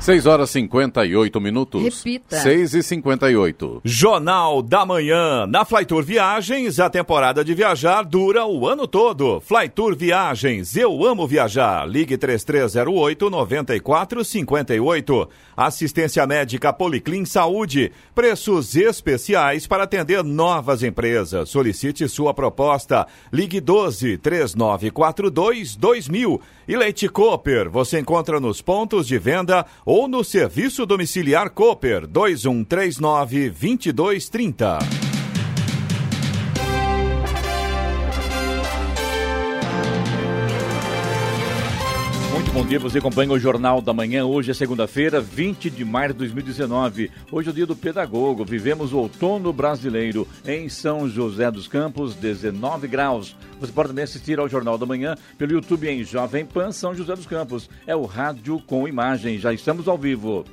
6 horas e 58 minutos. Repita. 6 e 58. Jornal da Manhã. Na Flytour Viagens, a temporada de viajar dura o ano todo. Flytour Viagens, eu amo viajar. Ligue 3308-9458. Assistência médica Policlin Saúde. Preços especiais para atender novas empresas. Solicite sua proposta. Ligue 12 3942 2000. E Leite Cooper, você encontra nos pontos de venda ou no serviço domiciliar Cooper 2139 2230. Bom dia, você acompanha o Jornal da Manhã. Hoje é segunda-feira, 20 de maio de 2019. Hoje é o dia do pedagogo. Vivemos o outono brasileiro em São José dos Campos, 19 graus. Você pode também assistir ao Jornal da Manhã pelo YouTube em Jovem Pan São José dos Campos. É o rádio com imagem. Já estamos ao vivo.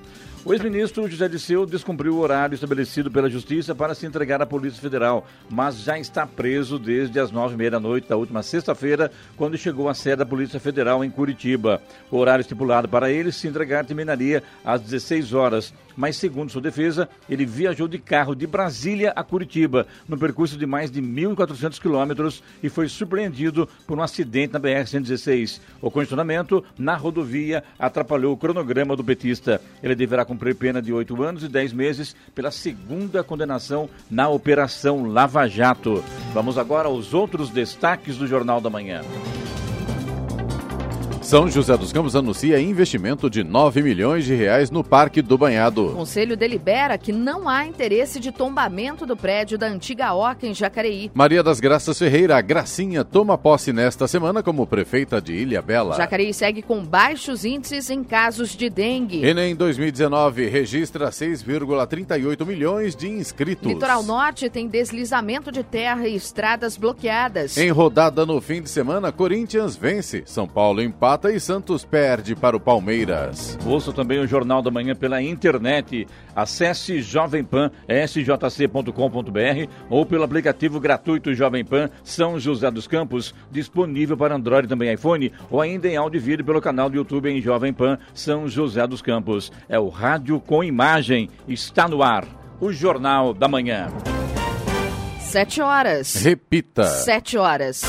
O ex-ministro José Disseu descumpriu o horário estabelecido pela Justiça para se entregar à Polícia Federal, mas já está preso desde as nove e meia da noite da última sexta-feira, quando chegou à sede da Polícia Federal em Curitiba. O horário estipulado para ele se entregar terminaria às 16 horas, mas segundo sua defesa, ele viajou de carro de Brasília a Curitiba, no percurso de mais de 1.400 quilômetros e foi surpreendido por um acidente na BR-116. O congestionamento na rodovia atrapalhou o cronograma do petista. Ele deverá cumprir pena de oito anos e dez meses pela segunda condenação na Operação Lava Jato. Vamos agora aos outros destaques do Jornal da Manhã. São José dos Campos anuncia investimento de 9 milhões de reais no Parque do O Banhado. Conselho delibera que não há interesse de tombamento do prédio da antiga Oca em Jacareí. Maria das Graças Ferreira, a Gracinha, toma posse nesta semana como prefeita de Ilha Bela. Jacareí segue com baixos índices em casos de dengue. Enem 2019 registra 6,38 milhões de inscritos. Litoral Norte tem deslizamento de terra e estradas bloqueadas. Em rodada no fim de semana, Corinthians vence, São Paulo empata e Santos perde para o Palmeiras. Ouça também o Jornal da Manhã pela internet. Acesse Jovem Pan, sjc.com.br ou pelo aplicativo gratuito Jovem Pan São José dos Campos, disponível para Android e também iPhone, ou ainda em áudio e vídeo pelo canal do YouTube em Jovem Pan São José dos Campos. É o rádio com imagem. Está no ar. O Jornal da Manhã. Sete horas. Repita. Sete horas.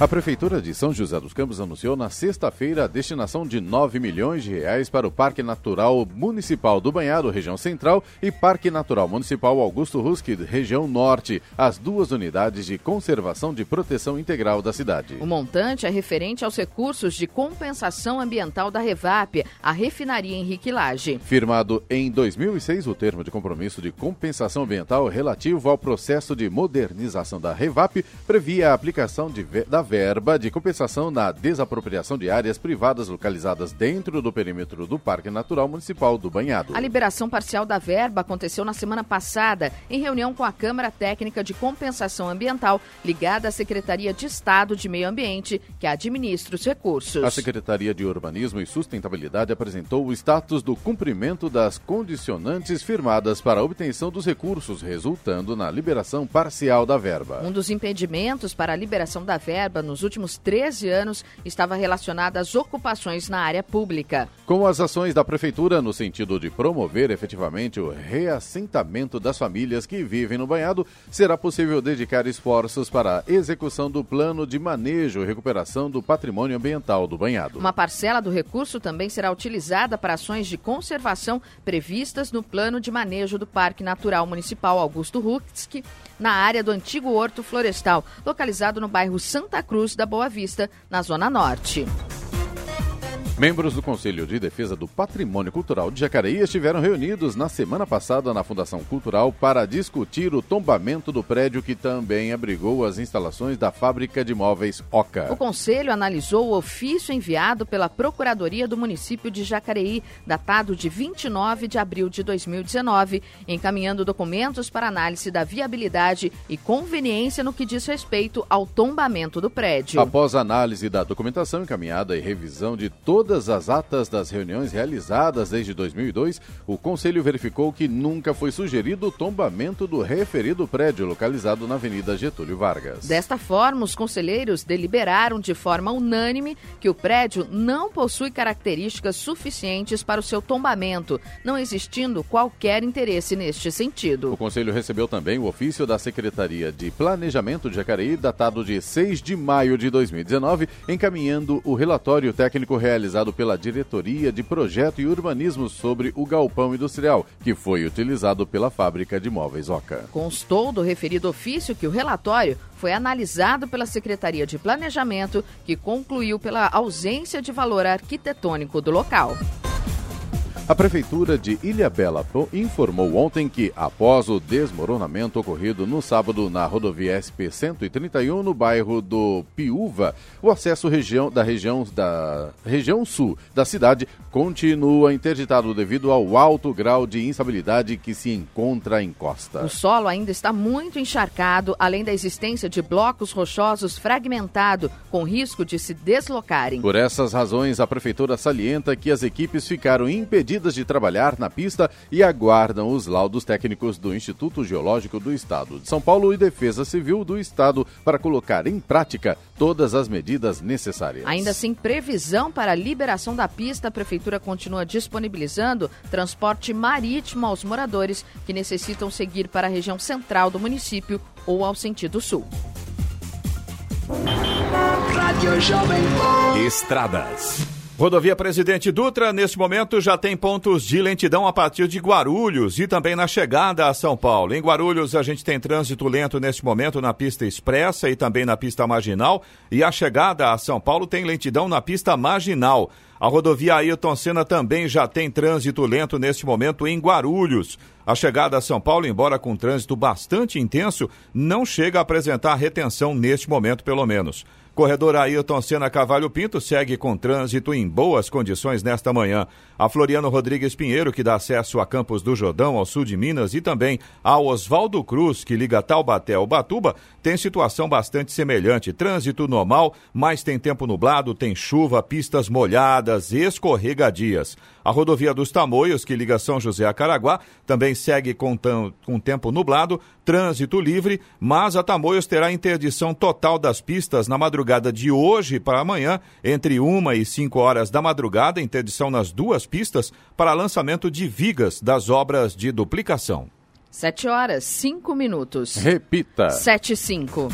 A Prefeitura de São José dos Campos anunciou na sexta-feira a destinação de 9 milhões de reais para o Parque Natural Municipal do Banhado, região central, e Parque Natural Municipal Augusto Husky, região norte, as duas unidades de conservação de proteção integral da cidade. O montante é referente aos recursos de compensação ambiental da Revap, a refinaria Henrique Lage. Firmado em 2006, o termo de compromisso de compensação ambiental relativo ao processo de modernização da Revap previa a aplicação de da verba de compensação na desapropriação de áreas privadas localizadas dentro do perímetro do Parque Natural Municipal do Banhado. A liberação parcial da verba aconteceu na semana passada, em reunião com a Câmara Técnica de Compensação Ambiental, ligada à Secretaria de Estado de Meio Ambiente, que administra os recursos. A Secretaria de Urbanismo e Sustentabilidade apresentou o status do cumprimento das condicionantes firmadas para a obtenção dos recursos, resultando na liberação parcial da verba. Um dos impedimentos para a liberação da verba nos últimos 13 anos estava relacionado às ocupações na área pública. Com as ações da Prefeitura no sentido de promover efetivamente o reassentamento das famílias que vivem no banhado, será possível dedicar esforços para a execução do plano de manejo e recuperação do patrimônio ambiental do banhado. Uma parcela do recurso também será utilizada para ações de conservação previstas no plano de manejo do Parque Natural Municipal Augusto Huxky, na área do antigo Horto Florestal, localizado no bairro Santa Cruz da Boa Vista, na Zona Norte. Membros do Conselho de Defesa do Patrimônio Cultural de Jacareí estiveram reunidos na semana passada na Fundação Cultural para discutir o tombamento do prédio que também abrigou as instalações da fábrica de móveis Oca. O Conselho analisou o ofício enviado pela Procuradoria do município de Jacareí, datado de 29 de abril de 2019, encaminhando documentos para análise da viabilidade e conveniência no que diz respeito ao tombamento do prédio. Após análise da documentação encaminhada e revisão de todas todas as atas das reuniões realizadas desde 2002, o Conselho verificou que nunca foi sugerido o tombamento do referido prédio localizado na Avenida Getúlio Vargas. Desta forma, os conselheiros deliberaram de forma unânime que o prédio não possui características suficientes para o seu tombamento, não existindo qualquer interesse neste sentido. O Conselho recebeu também o ofício da Secretaria de Planejamento de Jacareí, datado de 6 de maio de 2019, encaminhando o relatório técnico realizado pela Diretoria de Projeto e Urbanismo sobre o galpão industrial, que foi utilizado pela fábrica de móveis Oca. Constou do referido ofício que o relatório foi analisado pela Secretaria de Planejamento, que concluiu pela ausência de valor arquitetônico do local. A Prefeitura de Ilhabela informou ontem que, após o desmoronamento ocorrido no sábado na rodovia SP-131, no bairro do Piúva, o acesso região, da, região, da região sul da cidade continua interditado devido ao alto grau de instabilidade que se encontra em costa. O solo ainda está muito encharcado, além da existência de blocos rochosos fragmentados, com risco de se deslocarem. Por essas razões, a Prefeitura salienta que as equipes ficaram impedidas impedidas de trabalhar na pista e aguardam os laudos técnicos do Instituto Geológico do Estado de São Paulo e Defesa Civil do Estado para colocar em prática todas as medidas necessárias. Ainda sem previsão para a liberação da pista, a Prefeitura continua disponibilizando transporte marítimo aos moradores que necessitam seguir para a região central do município ou ao sentido sul. Estradas. Rodovia Presidente Dutra, neste momento, já tem pontos de lentidão a partir de Guarulhos e também na chegada a São Paulo. Em Guarulhos, a gente tem trânsito lento neste momento na pista expressa e também na pista marginal. E a chegada a São Paulo tem lentidão na pista marginal. A rodovia Ailton Senna também já tem trânsito lento neste momento em Guarulhos. A chegada a São Paulo, embora com trânsito bastante intenso, não chega a apresentar retenção neste momento, pelo menos. Corredor Ailton Senna Cavalho Pinto segue com trânsito em boas condições nesta manhã. A Floriano Rodrigues Pinheiro, que dá acesso a Campos do Jordão, ao sul de Minas, e também ao Oswaldo Cruz, que liga Taubaté ao Batuba, tem situação bastante semelhante. Trânsito normal, mas tem tempo nublado, tem chuva, pistas molhadas, escorregadias. A rodovia dos Tamoios, que liga São José a Caraguá, também segue com, com tempo nublado, trânsito livre, mas a Tamoios terá interdição total das pistas na madrugada de hoje para amanhã, entre 1 e 5 horas da madrugada, interdição nas duas pistas para lançamento de vigas das obras de duplicação. 7 horas, 5 minutos. Repita. 7 e 5.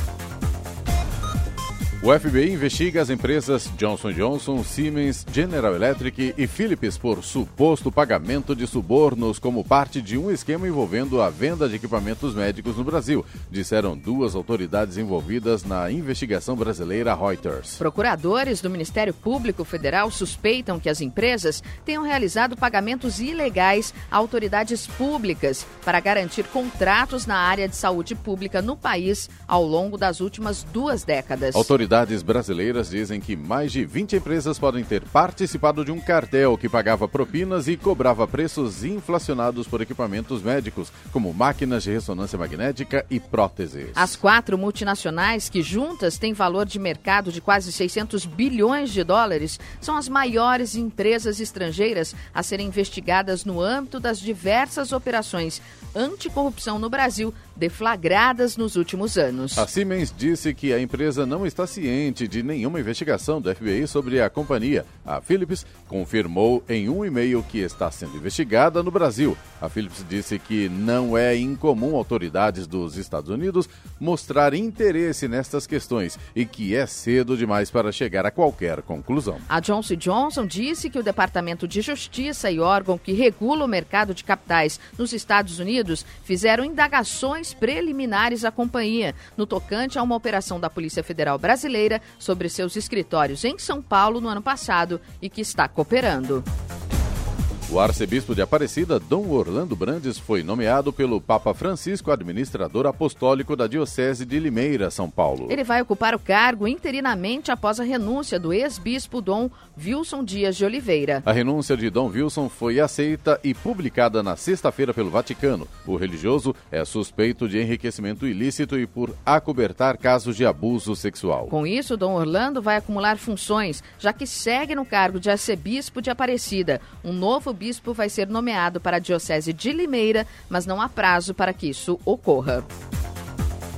O FBI investiga as empresas Johnson Johnson, Siemens, General Electric e Philips por suposto pagamento de subornos como parte de um esquema envolvendo a venda de equipamentos médicos no Brasil, disseram duas autoridades envolvidas na investigação brasileira Reuters. Procuradores do Ministério Público Federal suspeitam que as empresas tenham realizado pagamentos ilegais a autoridades públicas para garantir contratos na área de saúde pública no país ao longo das últimas duas décadas. Autoridades Autoridades brasileiras dizem que mais de 20 empresas podem ter participado de um cartel que pagava propinas e cobrava preços inflacionados por equipamentos médicos, como máquinas de ressonância magnética e próteses. As quatro multinacionais, que juntas têm valor de mercado de quase 600 bilhões de dólares, são as maiores empresas estrangeiras a serem investigadas no âmbito das diversas operações anticorrupção no Brasil deflagradas nos últimos anos. A Siemens disse que a empresa não está ciente de nenhuma investigação do FBI sobre a companhia. A Philips confirmou em um e-mail que está sendo investigada no Brasil. A Philips disse que não é incomum autoridades dos Estados Unidos mostrar interesse nestas questões e que é cedo demais para chegar a qualquer conclusão. A Johnson Johnson disse que o Departamento de Justiça e órgão que regula o mercado de capitais nos Estados Unidos fizeram indagações preliminares à companhia, no tocante a uma operação da Polícia Federal Brasileira sobre seus escritórios em São Paulo no ano passado e que está cooperando. O arcebispo de Aparecida, Dom Orlando Brandes, foi nomeado pelo Papa Francisco administrador apostólico da Diocese de Limeira, São Paulo. Ele vai ocupar o cargo interinamente após a renúncia do ex-bispo Dom Wilson Dias de Oliveira. A renúncia de Dom Wilson foi aceita e publicada na sexta-feira pelo Vaticano. O religioso é suspeito de enriquecimento ilícito e por acobertar casos de abuso sexual. Com isso, Dom Orlando vai acumular funções, já que segue no cargo de arcebispo de Aparecida. Um novo bispo vai ser nomeado para a Diocese de Limeira, mas não há prazo para que isso ocorra.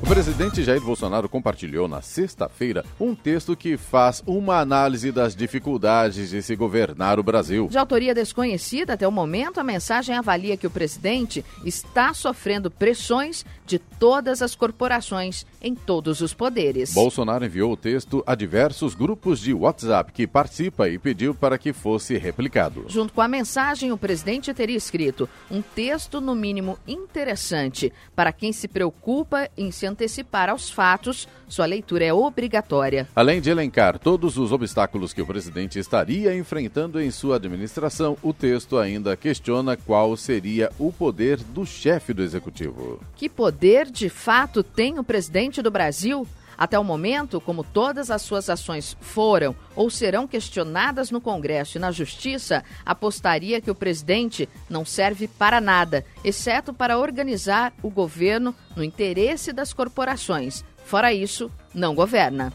O presidente Jair Bolsonaro compartilhou na sexta-feira um texto que faz uma análise das dificuldades de se governar o Brasil. De autoria desconhecida até o momento, a mensagem avalia que o presidente está sofrendo pressões de todas as corporações em todos os poderes. Bolsonaro enviou o texto a diversos grupos de WhatsApp que participa e pediu para que fosse replicado. Junto com a mensagem, o presidente teria escrito um texto no mínimo interessante para quem se preocupa em se antecipar aos fatos, sua leitura é obrigatória. Além de elencar todos os obstáculos que o presidente estaria enfrentando em sua administração, o texto ainda questiona qual seria o poder do chefe do executivo. Que poder de fato tem o presidente do Brasil? Até o momento, como todas as suas ações foram ou serão questionadas no Congresso e na Justiça, apostaria que o presidente não serve para nada, exceto para organizar o governo no interesse das corporações. Fora isso, não governa.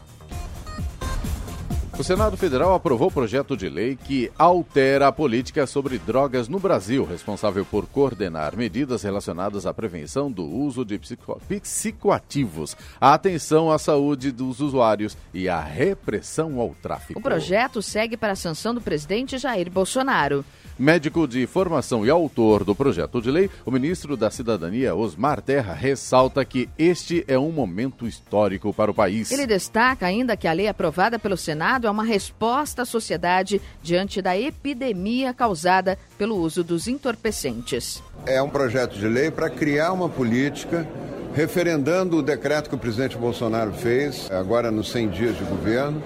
O Senado Federal aprovou o projeto de lei que altera a política sobre drogas no Brasil, responsável por coordenar medidas relacionadas à prevenção do uso de psico psicoativos, a atenção à saúde dos usuários e a repressão ao tráfico. O projeto segue para a sanção do presidente Jair Bolsonaro. Médico de formação e autor do projeto de lei, o ministro da Cidadania, Osmar Terra, ressalta que este é um momento histórico para o país. Ele destaca ainda que a lei aprovada pelo Senado é uma resposta à sociedade diante da epidemia causada pelo uso dos entorpecentes. É um projeto de lei para criar uma política referendando o decreto que o presidente Bolsonaro fez, agora nos 100 dias de governo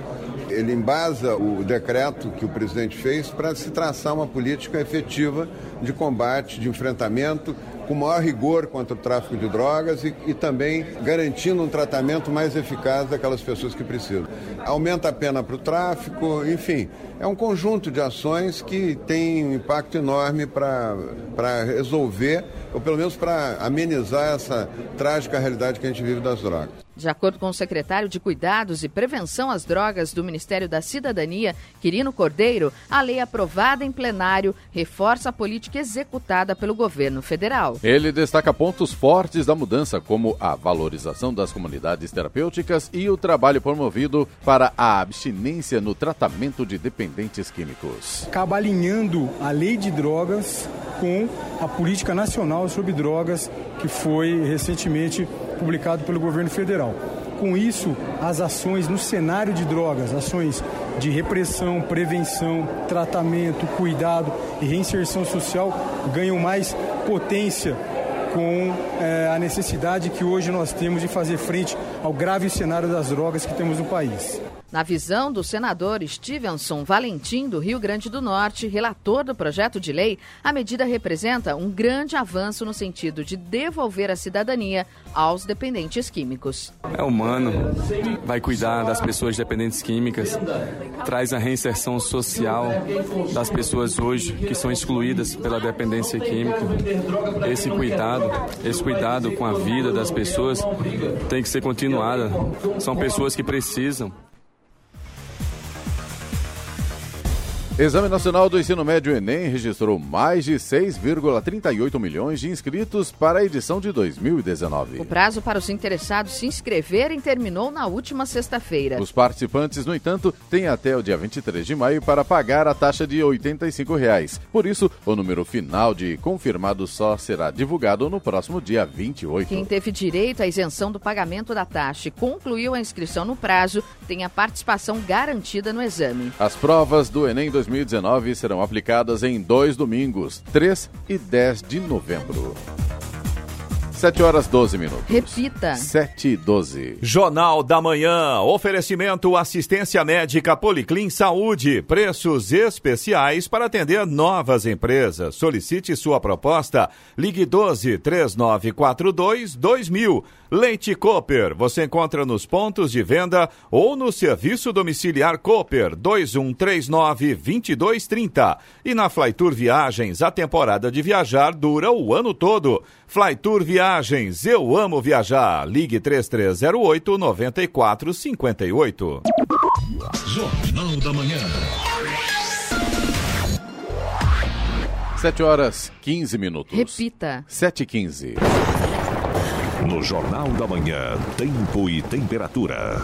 ele embasa o decreto que o presidente fez para se traçar uma política efetiva de combate, de enfrentamento, com maior rigor contra o tráfico de drogas e, e, também garantindo um tratamento mais eficaz daquelas pessoas que precisam. Aumenta a pena para o tráfico, enfim, é um conjunto de ações que tem um impacto enorme para resolver, ou pelo menos para amenizar essa trágica realidade que a gente vive das drogas. De acordo com o secretário de Cuidados e Prevenção às Drogas do Ministério da Cidadania, Quirino Cordeiro, a lei aprovada em plenário reforça a política executada pelo governo federal. Ele destaca pontos fortes da mudança, como a valorização das comunidades terapêuticas e o trabalho promovido para a abstinência no tratamento de dependentes químicos. Acaba alinhando a lei de drogas com a política nacional sobre drogas que foi recentemente publicado pelo governo federal. Com isso, as ações no cenário de drogas, ações de repressão, prevenção, tratamento, cuidado e reinserção social ganham mais potência com é, a necessidade que hoje nós temos de fazer frente ao grave cenário das drogas que temos no país. Na visão do senador Stevenson Valentim, do Rio Grande do Norte, relator do projeto de lei, a medida representa um grande avanço no sentido de devolver a cidadania aos dependentes químicos. É humano, vai cuidar das pessoas dependentes químicas, traz a reinserção social das pessoas hoje que são excluídas pela dependência química. Esse cuidado, esse cuidado com a vida das pessoas tem que ser continuado. São pessoas que precisam. Exame Nacional do Ensino Médio Enem registrou mais de 6,38 milhões de inscritos para a edição de 2019. O prazo para os interessados se inscreverem terminou na última sexta-feira. Os participantes, no entanto, têm até o dia 23 de maio para pagar a taxa de 85 reais. Por isso, o número final de confirmados só será divulgado no próximo dia 28. Quem teve direito à isenção do pagamento da taxa e concluiu a inscrição no prazo tem a participação garantida no exame. As provas do Enem 2019 serão aplicadas em dois domingos, 3 e 10 de novembro. 7 horas 12 minutos. Repita. 7 e 12. Jornal da Manhã. Oferecimento assistência médica Policlin Saúde. Preços especiais para atender novas empresas. Solicite sua proposta. Ligue 12 3942 2000. Leite Cooper. Você encontra nos pontos de venda ou no serviço domiciliar Cooper 2139 2230. E na Flytour Viagens, a temporada de viajar dura o ano todo. Flytour Viagens, eu amo viajar. Ligue 3308 9458. Jornal da Manhã. 7 horas 15 minutos. Repita. 7 e 15. No Jornal da Manhã, tempo e temperatura.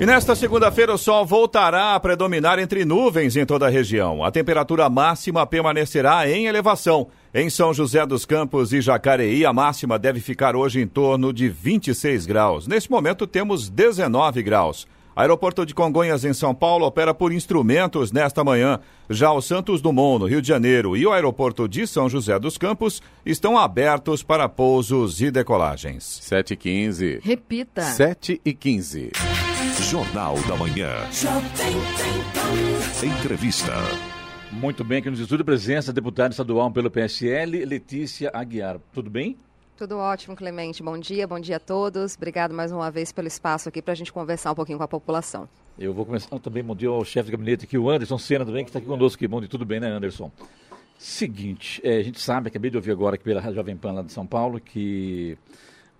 E nesta segunda-feira o sol voltará a predominar entre nuvens em toda a região. A temperatura máxima permanecerá em elevação. Em São José dos Campos e Jacareí, a máxima deve ficar hoje em torno de 26 graus. Neste momento temos 19 graus. Aeroporto de Congonhas, em São Paulo, opera por instrumentos nesta manhã. Já o Santos Dumont, no Rio de Janeiro, e o aeroporto de São José dos Campos estão abertos para pousos e decolagens. 7 e 15. Repita. 7 e 15. Jornal da Manhã. Entrevista. Muito bem, aqui nos estúdios, presença da deputada estadual pelo PSL, Letícia Aguiar. Tudo bem? Tudo ótimo, Clemente. Bom dia, bom dia a todos. Obrigado mais uma vez pelo espaço aqui para a gente conversar um pouquinho com a população. Eu vou começar também, bom dia ao chefe de gabinete aqui, o Anderson Senna também, que está aqui conosco. Que bom dia, tudo bem, né, Anderson? Seguinte, é, a gente sabe, acabei de ouvir agora aqui pela Jovem Pan lá de São Paulo, que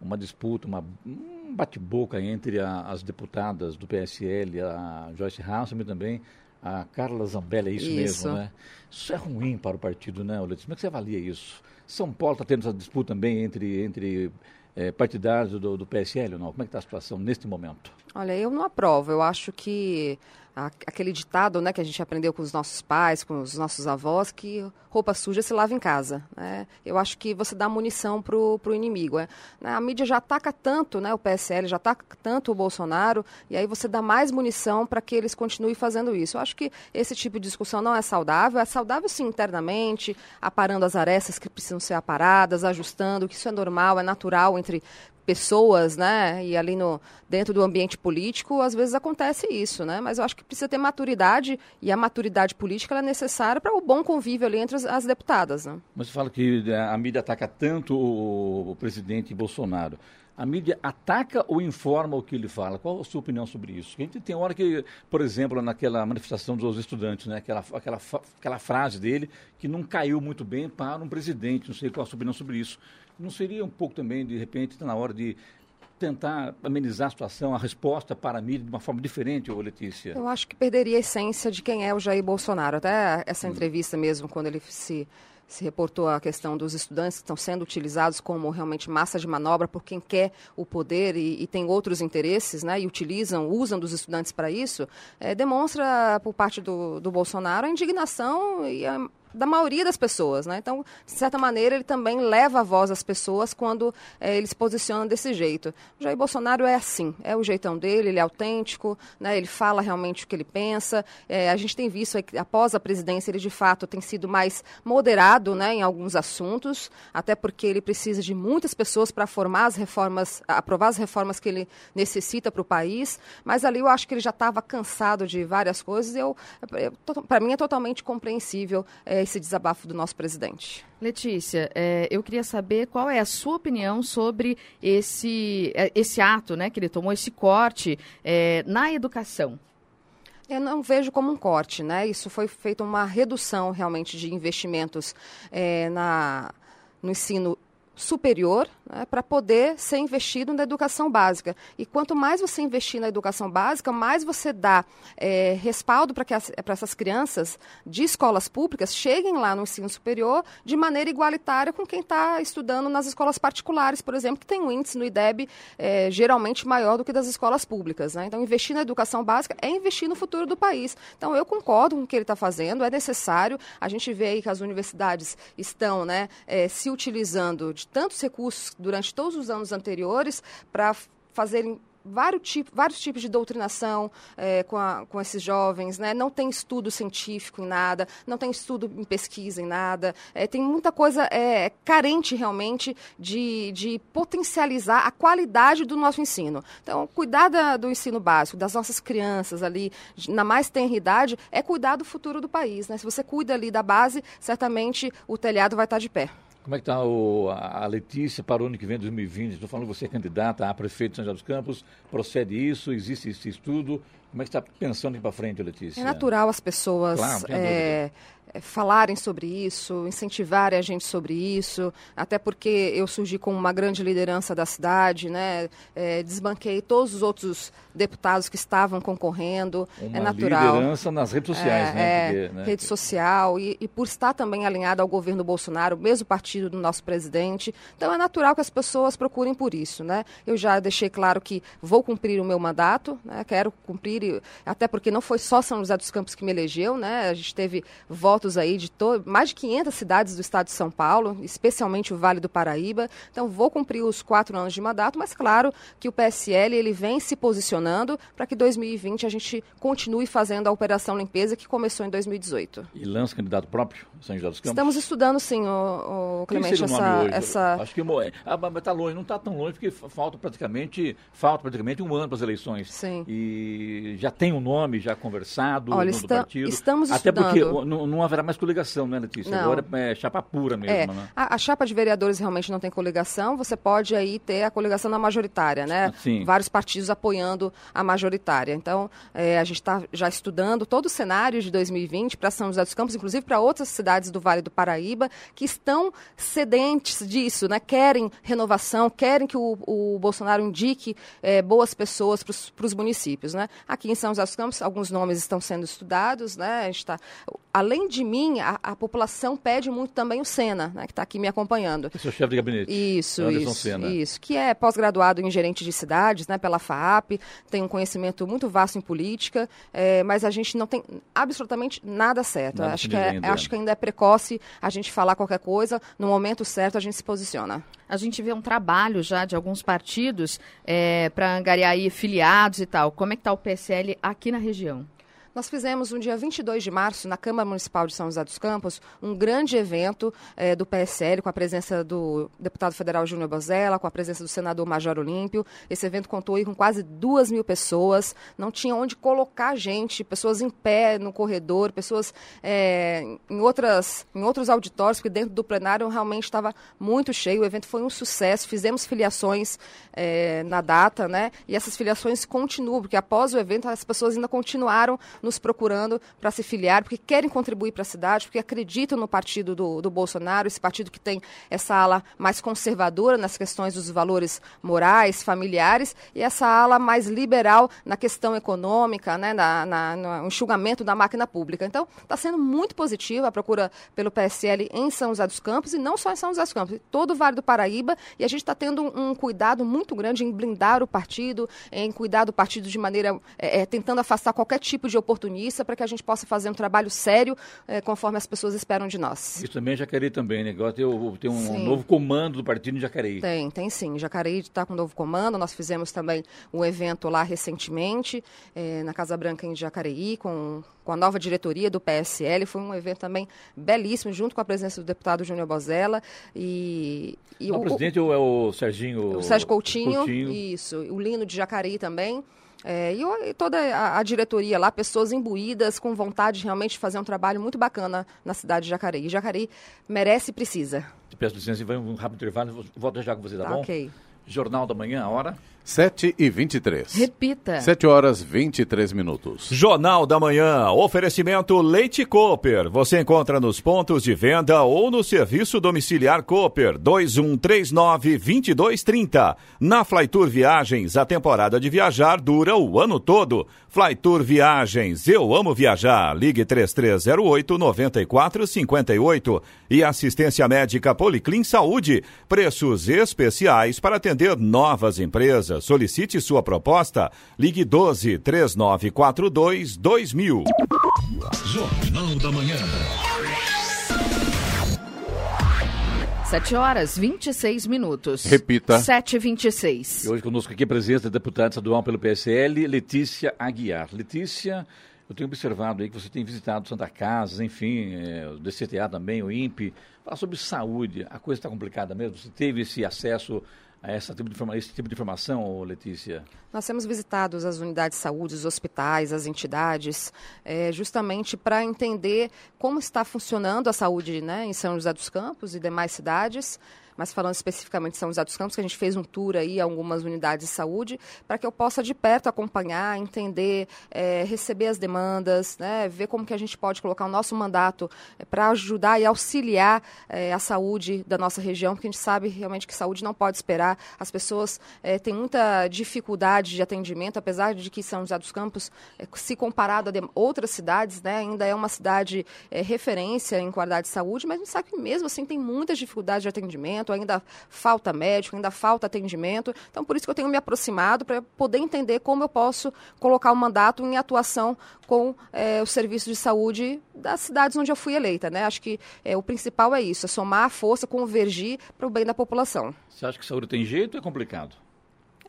uma disputa, uma, um bate-boca entre a, as deputadas do PSL, a Joyce Hasselman também, a Carla Zambelli, é isso, Isso. mesmo, né? Isso é ruim para o partido, né, Letícia? Como é que você avalia isso? São Paulo está tendo essa disputa também entre, entre eh, partidários do, do PSL ou não? Como é que está a situação neste momento? Olha, eu não aprovo. Eu acho que aquele ditado né, que a gente aprendeu com os nossos pais, com os nossos avós, que roupa suja se lava em casa. né? Eu acho que você dá munição para o inimigo. Né, A mídia já ataca tanto né, o PSL, já ataca tanto o Bolsonaro, e aí você dá mais munição para que eles continuem fazendo isso. Eu acho que esse tipo de discussão não é saudável. É saudável, sim, internamente, aparando as arestas que precisam ser aparadas, ajustando, que isso é normal, é natural entre pessoas, né? E ali no dentro do ambiente político, às vezes acontece isso, né? Mas eu acho que precisa ter maturidade e a maturidade política é necessária para o bom convívio ali entre as, as deputadas, né? Mas você fala que eh, a mídia ataca tanto o, o presidente Bolsonaro. A mídia ataca ou informa o que ele fala? Qual a sua opinião sobre isso? A gente tem hora que, por exemplo, naquela manifestação dos estudantes, né, aquela, aquela, aquela frase dele que não caiu muito bem para um presidente. Não sei qual a sua opinião sobre isso. Não seria um pouco também, de repente, tá na hora de tentar amenizar a situação, a resposta para a mídia de uma forma diferente, ô Letícia? Eu acho que perderia a essência de quem é o Jair Bolsonaro. Até essa entrevista mesmo, quando ele se, se reportou a questão dos estudantes que estão sendo utilizados como realmente massa de manobra por quem quer o poder e, e tem outros interesses, né? E utilizam, usam dos estudantes para isso, eh, demonstra por parte do, do Bolsonaro a indignação e a da maioria das pessoas, né? Então, de certa maneira, ele também leva a voz às pessoas quando eh, ele se posiciona desse jeito. Jair Bolsonaro é assim, é o jeitão dele, ele é autêntico, né? Ele fala realmente o que ele pensa. Eh, a gente tem visto aí que após a presidência ele de fato tem sido mais moderado, né, em alguns assuntos, até porque ele precisa de muitas pessoas para formar as reformas, aprovar as reformas que ele necessita para o país. Mas ali eu acho que ele já estava cansado de várias coisas. Eu, para mim é totalmente compreensível esse desabafo do nosso presidente. Letícia, é, eu queria saber qual é a sua opinião sobre esse, é, esse ato né, que ele tomou, esse corte é, na educação. Eu não vejo como um corte, né? Isso foi feito uma redução realmente de investimentos eh, na, no ensino superior né, para poder ser investido na educação básica. E quanto mais você investir na educação básica, mais você dá eh, respaldo para que essas crianças de escolas públicas cheguem lá no ensino superior de maneira igualitária com quem está estudando nas escolas particulares, por exemplo, que tem um índice no IDEB eh, geralmente maior do que das escolas públicas. né? Então, investir na educação básica é investir no futuro do país. Então, eu concordo com o que ele está fazendo, é necessário. A gente vê aí que as universidades estão né, eh, se utilizando de tantos recursos durante todos os anos anteriores para fazerem vários, tipo, vários tipos de doutrinação é, com, a, com esses jovens, né? não tem estudo científico em nada, não tem estudo em pesquisa em nada, é, tem muita coisa é, carente realmente de, de potencializar a qualidade do nosso ensino. Então, cuidar da, do ensino básico, das nossas crianças ali, na mais tenra idade, é cuidar do futuro do país. Né? Se você cuida ali da base, certamente o telhado vai estar de pé. Como é que está a Letícia para o ano que vem, 2020? Estou falando que você é candidata a prefeito de São José dos Campos. Procede isso? Existe esse estudo? Como é que está pensando aqui para frente, Letícia? É natural as pessoas claro, é, falarem sobre isso, incentivarem a gente sobre isso, até porque eu surgi como uma grande liderança da cidade, né? É, desbanquei todos os outros deputados que estavam concorrendo. Uma é natural. liderança nas redes sociais, é, né? É, porque, né? Rede social e, e, por estar também alinhado ao governo Bolsonaro, mesmo partido do nosso presidente. Então é natural que as pessoas procurem por isso, né? Eu já deixei claro que vou cumprir o meu mandato, né? Quero cumprir, até porque não foi só São José dos Campos que me elegeu, né? A gente teve votos votos aí de mais de 500 cidades do estado de São Paulo, especialmente o Vale do Paraíba. Então, vou cumprir os quatro anos de mandato, mas claro que o PSL ele vem se posicionando para que 2020 a gente continue fazendo a Operação Limpeza que começou em 2018. E lança candidato próprio, São José dos Campos? Estamos estudando, sim, o, o Clemente, essa, essa... Acho que ah, mas está longe, não está tão longe, porque falta praticamente, falta praticamente um ano para as eleições. Sim. E já tem um nome, já conversado Olha, está, partido. Estamos Até estudando. porque não, não haverá mais coligação, né, Letícia? Não. Agora é chapa pura mesmo, é, né? A, a, chapa de vereadores realmente não tem coligação. Você pode aí ter a coligação na majoritária, né? Sim. Vários partidos apoiando a majoritária. Então, é, a gente está já estudando todo o cenário de 2020 para São José dos Campos, inclusive para outras cidades do Vale do Paraíba, que estão sedentes disso, né? Querem renovação, querem que o, o Bolsonaro indique é, boas pessoas para os municípios, né? Aqui em São José dos Campos, alguns nomes estão sendo estudados, né? A gente está além de mim, a, a, população pede muito também o Sena, né, que está aqui me acompanhando. Esse é o chefe de gabinete. Isso, Anderson isso, Sena. isso. Que é pós-graduado em gerente de cidades, né, pela FAAP, tem um conhecimento muito vasto em política, é, mas a gente não tem absolutamente nada certo. Nada acho, que é, acho que ainda é precoce a gente falar qualquer coisa, no momento certo a gente se posiciona. A gente vê um trabalho já de alguns partidos é, para angariar aí filiados e tal. Como é que está o PSL aqui na região? Nós fizemos no dia 22 de março, na Câmara Municipal de São José dos Campos, um grande evento eh, do PSL, com a presença do deputado federal Júnior Bozella, com a presença do senador Major Olímpio. Esse evento contou com quase duas mil pessoas, não tinha onde colocar gente, pessoas em pé no corredor, pessoas eh, em, outras, em outros auditórios, porque dentro do plenário realmente estava muito cheio. O evento foi um sucesso, fizemos filiações eh, na data, né? E essas filiações continuam, porque após o evento as pessoas ainda continuaram nos procurando para se filiar, porque querem contribuir para a cidade, porque acreditam no partido do, do Bolsonaro, esse partido que tem essa ala mais conservadora nas questões dos valores morais, familiares, e essa ala mais liberal na questão econômica, né, na, na, no enxugamento da máquina pública. Então, está sendo muito positiva a procura pelo PSL em São José dos Campos, e não só em São José dos Campos, todo o Vale do Paraíba, e a gente está tendo um, cuidado muito grande em blindar o partido, em cuidar do partido de maneira, é, é, tentando afastar qualquer tipo de oportunidade oportunista para que a gente possa fazer um trabalho sério eh, conforme as pessoas esperam de nós. Isso também é Jacareí também, né? Agora tem, tem um sim. novo comando do partido em Jacareí. Tem, tem sim. Jacareí está com um novo comando. Nós fizemos também um evento lá recentemente, eh, na Casa Branca em Jacareí, com, com a nova diretoria do PSL. Foi um evento também belíssimo, junto com a presença do deputado Júnior Bozella. E, e o, o presidente é o Serginho... O Sérgio Coutinho, Coutinho. Isso. O Lino de Jacareí também. É, e, e, toda a, a, diretoria lá, pessoas imbuídas, com vontade realmente de fazer um trabalho muito bacana na cidade de Jacareí. Jacareí merece e precisa. Te peço licença, vai um rápido intervalo, volto já com você, tá, tá bom? Ok. Jornal da Manhã, a hora? 7 e 23. Repita. 7 horas 23 minutos. Jornal da Manhã. Oferecimento Leite Cooper. Você encontra nos pontos de venda ou no serviço domiciliar Cooper 2139-2230. Na Flytour Viagens, a temporada de viajar dura o ano todo. Flytour Viagens, eu amo viajar. Ligue 3308-9458. E assistência médica Policlin Saúde. Preços especiais para atender novas empresas. Solicite sua proposta. Ligue 12 3942 2000. Jornal da Manhã. 7 horas 26 minutos. Repita. 7 e 26 E hoje conosco aqui a presença da deputada estadual pelo PSL, Letícia Aguiar. Letícia, eu tenho observado aí que você tem visitado Santa Casa, enfim, é, o DCTA também, o INPE. Falar sobre saúde, a coisa está complicada mesmo? Você teve esse acesso a essa tipo de esse tipo de informação, Letícia? Nós temos visitado as unidades de saúde, os hospitais, as entidades, eh, justamente para entender como está funcionando a saúde né, em São José dos Campos e demais cidades. Mas falando especificamente de São José dos Campos, que a gente fez um tour aí a algumas unidades de saúde, para que eu possa de perto acompanhar, entender, eh, receber as demandas, né, ver como que a gente pode colocar o nosso mandato para ajudar e auxiliar eh, a saúde da nossa região, porque a gente sabe realmente que saúde não pode esperar. As pessoas eh, têm muita dificuldade de atendimento, apesar de que São José dos Campos, eh, se comparado a outras cidades, né, ainda é uma cidade eh, referência em qualidade de saúde, mas a gente sabe que mesmo assim tem muitas dificuldades de atendimento, ainda falta médico, ainda falta atendimento. Então, por isso que eu tenho me aproximado para poder entender como eu posso colocar o mandato em atuação com eh, o serviço de saúde das cidades onde eu fui eleita. Né? Acho que eh, o principal é isso, é somar a força, convergir para o bem da população. Você acha que saúde tem jeito ou é complicado?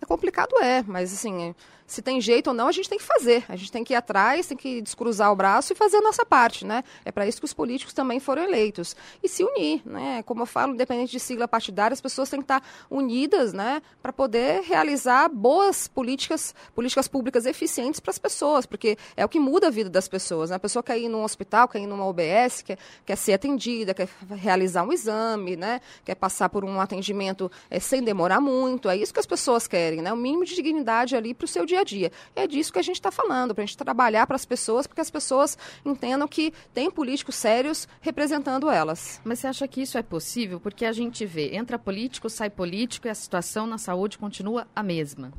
É complicado, é, mas assim, se tem jeito ou não, a gente tem que fazer. A gente tem que ir atrás, tem que descruzar o braço e fazer a nossa parte, né? É para isso que os políticos também foram eleitos. E se unir, né? Como eu falo, independente de sigla partidária, as pessoas têm que estar unidas, né? Para poder realizar boas políticas, políticas públicas eficientes para as pessoas, porque é o que muda a vida das pessoas, né? A pessoa quer ir num hospital, quer ir numa OBS, quer, quer ser atendida, quer realizar um exame, né? Quer passar por um atendimento eh, sem demorar muito. É isso que as pessoas querem, né? O mínimo de dignidade ali para o seu dia a dia. É disso que a gente está falando, para a gente trabalhar para as pessoas, porque as pessoas entendam que tem políticos sérios representando elas. Mas você acha que isso é possível? Porque a gente vê, entra político, sai político e a situação na saúde continua a mesma.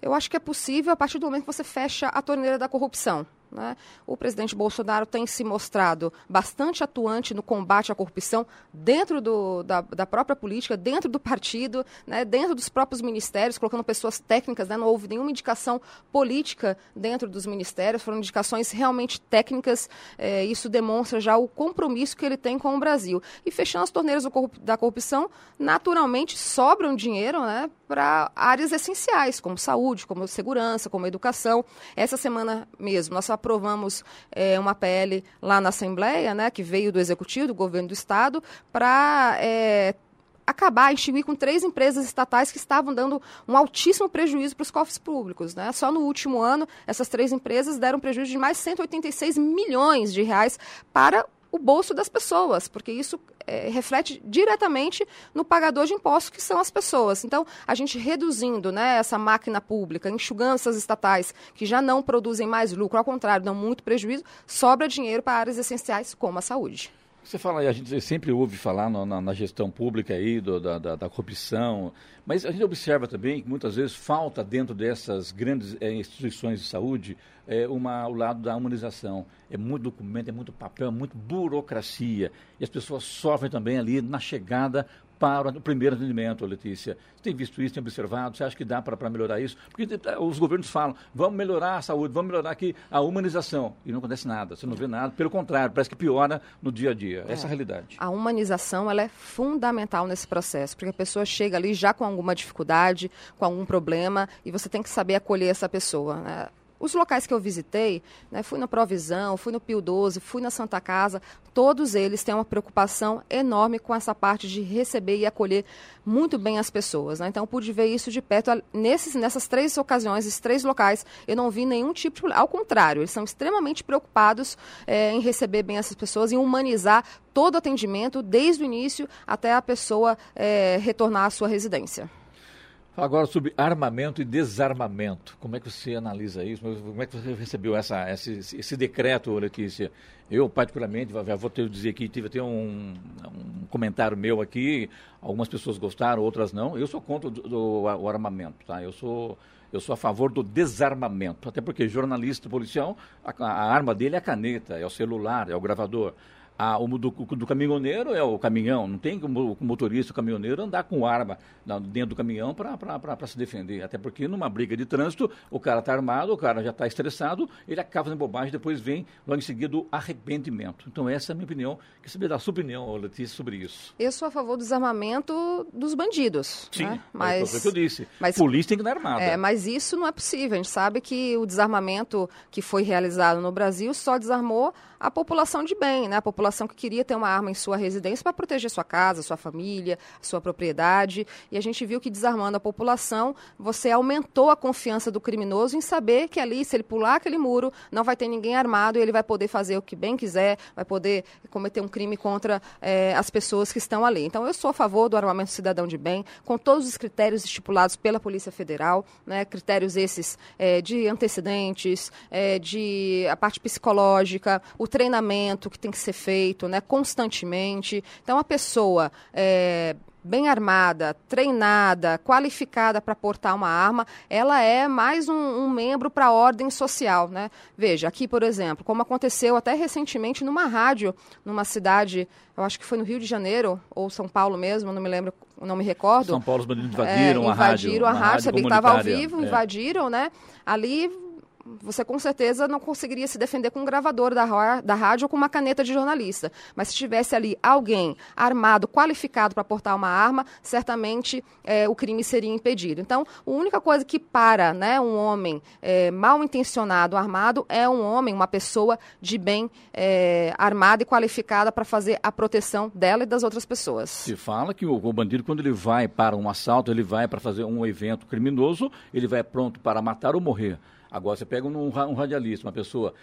Eu acho que é possível a partir do momento que você fecha a torneira da corrupção. Né? O presidente Bolsonaro tem se mostrado bastante atuante no combate à corrupção dentro do, da, da, própria política, dentro do partido, né? dentro dos próprios ministérios, colocando pessoas técnicas. Né? Não houve nenhuma indicação política dentro dos ministérios, foram indicações realmente técnicas. É, isso demonstra já o compromisso que ele tem com o Brasil. E fechando as torneiras da corrupção, naturalmente sobra um dinheiro né? para áreas essenciais, como saúde, como segurança, como educação. Essa semana mesmo, nós aprovamos é, uma PL lá na Assembleia, né, que veio do Executivo, do Governo do Estado, para é, acabar, extinguir com três empresas estatais que estavam dando um altíssimo prejuízo para os cofres públicos. Né? Só no último ano, essas três empresas deram prejuízo de mais 186 milhões de reais para o bolso das pessoas, porque isso é, reflete diretamente no pagador de impostos, que são as pessoas. Então, a gente reduzindo né, essa máquina pública, enxugando essas estatais que já não produzem mais lucro, ao contrário, dão muito prejuízo, sobra dinheiro para áreas essenciais como a saúde. Você fala, a gente sempre ouve falar no, na, na, gestão pública aí do, da, da, da, corrupção, mas a gente observa também que muitas vezes falta dentro dessas grandes é, instituições de saúde é, uma, o lado da humanização. É muito documento, é muito papel, é muito burocracia. E as pessoas sofrem também ali na chegada para o primeiro atendimento, Letícia. Você tem visto isso, tem observado? Você acha que dá para melhorar isso? Porque os governos falam, vamos melhorar a saúde, vamos melhorar aqui a humanização. E não acontece nada, você não vê nada. Pelo contrário, parece que piora no dia a dia. É. Essa é a realidade. A humanização ela é fundamental nesse processo, porque a pessoa chega ali já com alguma dificuldade, com algum problema, e você tem que saber acolher essa pessoa. Né? Os locais que eu visitei, né, fui na Provisão, fui no Pio 12, fui na Santa Casa, todos eles têm uma preocupação enorme com essa parte de receber e acolher muito bem as pessoas. Né? Então, pude ver isso de perto. Nesses, nessas três ocasiões, esses três locais, eu não vi nenhum tipo de... Ao contrário, eles são extremamente preocupados é, em receber bem essas pessoas, em humanizar todo o atendimento, desde o início até a pessoa é, retornar à sua residência. Agora sobre armamento e desarmamento, como é que você analisa isso? Como é que você recebeu essa, esse, esse decreto, Letícia? Eu, particularmente, vou ter que dizer que tive até um, um, comentário meu aqui, algumas pessoas gostaram, outras não. Eu sou contra o, do, o armamento, tá? Eu sou, eu sou a favor do desarmamento, até porque jornalista policial, a, a arma dele é a caneta, é o celular, é o gravador. A, o do, do, caminhoneiro é o caminhão, não tem como o motorista, o caminhoneiro andar com arma dentro do caminhão para se defender. Até porque numa briga de trânsito, o cara está armado, o cara já está estressado, ele acaba fazendo bobagem, depois vem logo em seguida o arrependimento. Então essa é a minha opinião. Que saber da sua opinião, Letícia, sobre isso. Eu sou a favor do desarmamento dos bandidos. Sim, né? mas, foi o que eu disse. Mas, Polícia tem que dar armada. É, mas isso não é possível. A gente sabe que o desarmamento que foi realizado no Brasil só desarmou a população de bem, né? a população que queria ter uma arma em sua residência para proteger sua casa, sua família, sua propriedade. E a gente viu que desarmando a população, você aumentou a confiança do criminoso em saber que ali, se ele pular aquele muro, não vai ter ninguém armado e ele vai poder fazer o que bem quiser, vai poder cometer um crime contra é, as pessoas que estão ali. Então, eu sou a favor do armamento cidadão de bem, com todos os critérios estipulados pela Polícia Federal, né? critérios esses é, de antecedentes, é, de a parte psicológica, o treinamento que tem que ser feito né, constantemente. Então, a pessoa é, bem armada, treinada, qualificada para portar uma arma, ela é mais um, um membro para a ordem social. Né? Veja, aqui, por exemplo, como aconteceu até recentemente numa rádio, numa cidade, eu acho que foi no Rio de Janeiro, ou São Paulo mesmo, não me lembro, não me recordo. São Paulo, os bandidos invadiram é, a rádio. Invadiram a rádio, sabia que estava ao vivo, é. invadiram, né? Ali você com certeza não conseguiria se defender com um gravador da, da rádio ou com uma caneta de jornalista. Mas se tivesse ali alguém armado, qualificado para portar uma arma, certamente é, o crime seria impedido. Então, a única coisa que para né, um homem é, mal intencionado, armado, é um homem, uma pessoa de bem é, armada e qualificada para fazer a proteção dela e das outras pessoas. Se fala que o, o bandido, quando ele vai para um assalto, ele vai para fazer um evento criminoso, ele vai pronto para matar ou morrer. Agora, você pega um, um radialista, uma pessoa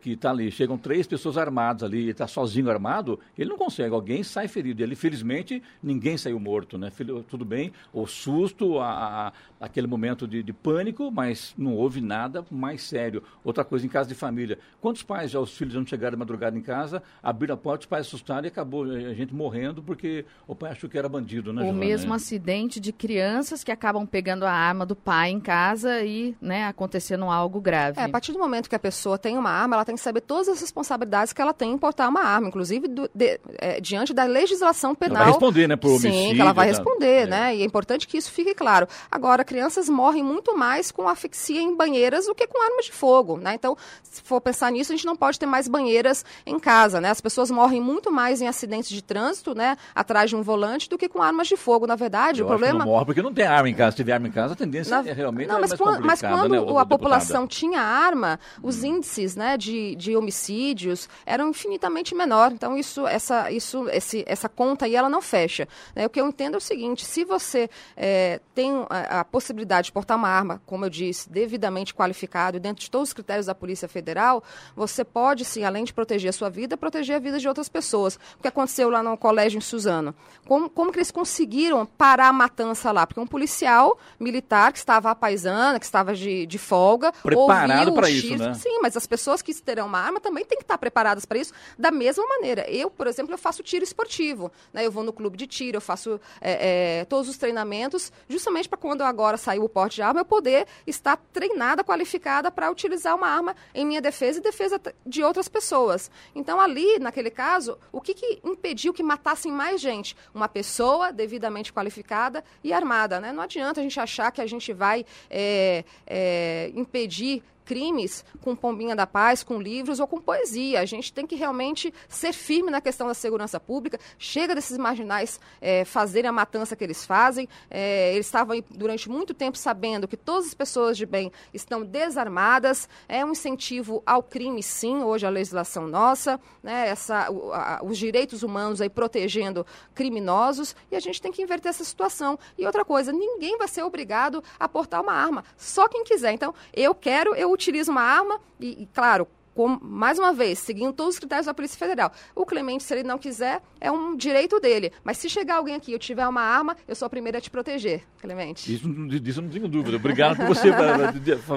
que está ali, chegam três pessoas armadas ali, ele está sozinho armado, ele não consegue, alguém sai ferido. Ele, felizmente, ninguém saiu morto, né? Tudo bem, o susto, a, a aquele momento de, de, pânico, mas não houve nada mais sério. Outra coisa, em casa de família. Quantos pais já os filhos não chegaram de madrugada em casa, abriram a porta, os pais assustaram e acabou a gente morrendo porque o pai achou que era bandido, né, O mesmo acidente de crianças que acabam pegando a arma do pai em casa e, né, acontecendo algo grave. É, a partir do momento que a pessoa tem uma arma, ela tem que saber todas as responsabilidades que ela tem em portar uma arma, inclusive do, de, é, diante da legislação penal. Ela vai responder, né, por homicídio. Sim, que ela vai responder, tá? né? E é importante que isso fique claro. Agora, crianças morrem muito mais com asfixia em banheiras do que com armas de fogo, né? Então, se for pensar nisso, a gente não pode ter mais banheiras em casa, né? As pessoas morrem muito mais em acidentes de trânsito, né, atrás de um volante do que com armas de fogo. Na verdade, Eu o problema não morre porque não tem arma em casa. Se tiver arma em casa, a tendência Na... é realmente não, mas, é quando, mas quando né, a população tinha arma, os hum. índices, né, de, de homicídios eram infinitamente menor. Então isso, essa, isso, esse, essa conta aí ela não fecha. Né? O que eu entendo é o seguinte: se você é, tem a, a, possibilidade de portar uma arma, como eu disse, devidamente qualificado dentro de todos os critérios da Polícia Federal, você pode sim, além de proteger a sua vida, proteger a vida de outras pessoas. O que aconteceu lá no colégio em Suzano? Como, como que eles conseguiram parar a matança lá? Porque um policial militar que estava apaisando, que estava de, de folga, preparado para isso, né? Sim, mas as pessoas que terão uma arma também têm que estar preparadas para isso da mesma maneira. Eu, por exemplo, eu faço tiro esportivo. Né? Eu vou no clube de tiro, eu faço é, é, todos os treinamentos, justamente para quando agora sair o porte de arma, eu poder estar treinada, qualificada para utilizar uma arma em minha defesa e defesa de outras pessoas. Então, ali, naquele caso, o que, que impediu que matassem mais gente? Uma pessoa devidamente qualificada e armada. Né? Não adianta a gente achar que a gente vai é, é impedir crimes com Pombinha da Paz, com livros ou com poesia. A gente tem que realmente ser firme na questão da segurança pública. Chega desses marginais é, fazerem a matança que eles fazem. É, eles estavam durante muito tempo sabendo que todas as pessoas de bem estão desarmadas. É um incentivo ao crime, sim, hoje a legislação nossa, né, essa, o, a, os direitos humanos aí protegendo criminosos. E a gente tem que inverter essa situação. E outra coisa, ninguém vai ser obrigado a portar uma arma. Só quem quiser. Então, eu quero, eu utiliza uma arma e, e claro, com, mais uma vez, seguindo todos os critérios da Polícia Federal. O Clemente, se ele não quiser, é um direito dele. Mas se chegar alguém aqui e eu tiver uma arma, eu sou a primeira a te proteger, Clemente. Isso, disso eu não tenho dúvida. Obrigado por você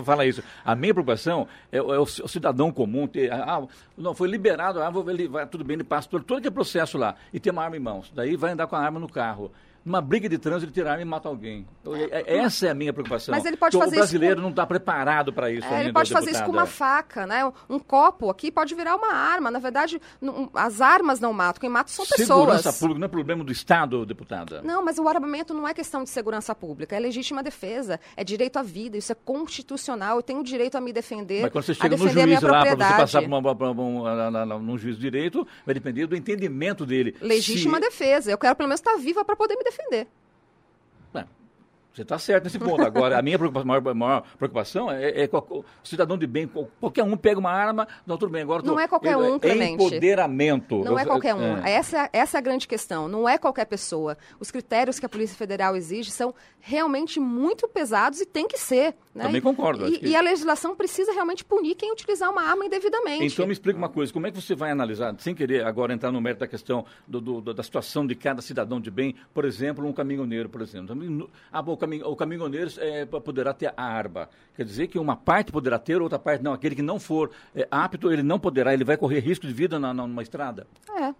falar isso. A minha preocupação é, é o, cidadão comum ter. Ah, não, foi liberado, ah, ele vai, tudo bem, ele passa todo, todo aquele processo lá e tem uma arma em mãos. Daí vai andar com a arma no carro. Numa briga de trânsito, ele tirar e mata alguém. Então, é- é- essa é a minha preocupação. Mas ele pode fazer o brasileiro com- não está preparado para isso É, ainda, ele pode fazer isso com uma faca, né? Um copo aqui pode virar uma arma. Na verdade, não- as armas não matam. Quem mata são pessoas. Segurança pública não é problema do Estado, deputada. Não, mas o armamento não é questão de segurança pública, é legítima defesa, é direito à vida, isso é constitucional, eu tenho o direito a me defender, Mas quando você a chega no defender a minha juiz lá, para você propriedade. passar por uma, pra um- na- na- na- num juiz de direito, vai depender do entendimento dele. Legítima Se- defesa, eu quero pelo menos estar viva para poder me defender. É, Você está certo nesse ponto. Agora, a minha preocupação, maior, maior preocupação é, é o cidadão de bem. qual- Qualquer um pega uma arma, não, tudo bem. Agora, Não tô- é qualquer um, é Clemente. empoderamento. Não é Eu- qualquer um. é. Essa, essa é a grande questão. Não é qualquer pessoa. Os critérios que a Polícia Federal exige são realmente muito pesados e tem que ser. Né? Também concordo, E, que- e a legislação precisa realmente punir quem utilizar uma arma indevidamente. Então me explica uma coisa, como é que você vai analisar, sem querer agora entrar no mérito da questão do, do- da situação de cada cidadão de bem, por exemplo, um caminhoneiro, por exemplo. Ah, bom, o, caminho, o caminhoneiro é, poderá ter a arma. Quer dizer que uma parte poderá ter, outra parte não. Aquele que não for é, apto, ele não poderá, ele vai correr risco de vida na, na- numa estrada.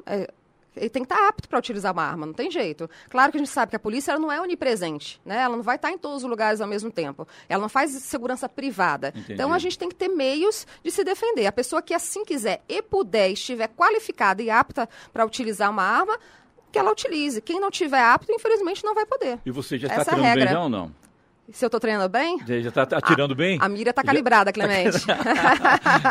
É, é, ele tem que estar apto para utilizar uma arma, não tem jeito. Claro que a gente sabe que a polícia ela não é onipresente, né? Ela não vai estar em todos os lugares ao mesmo tempo. Ela não faz segurança privada. Entendi. Então a gente tem que ter meios de se defender. A pessoa que assim quiser e puder, estiver qualificada e apta para utilizar uma arma, que ela utilize. Quem não tiver apto, infelizmente, não vai poder. E você já está é a tirando bem regra. já ou não? Se eu estou treinando bem? Já está atirando bem? A mira está Já- calibrada, Clemente.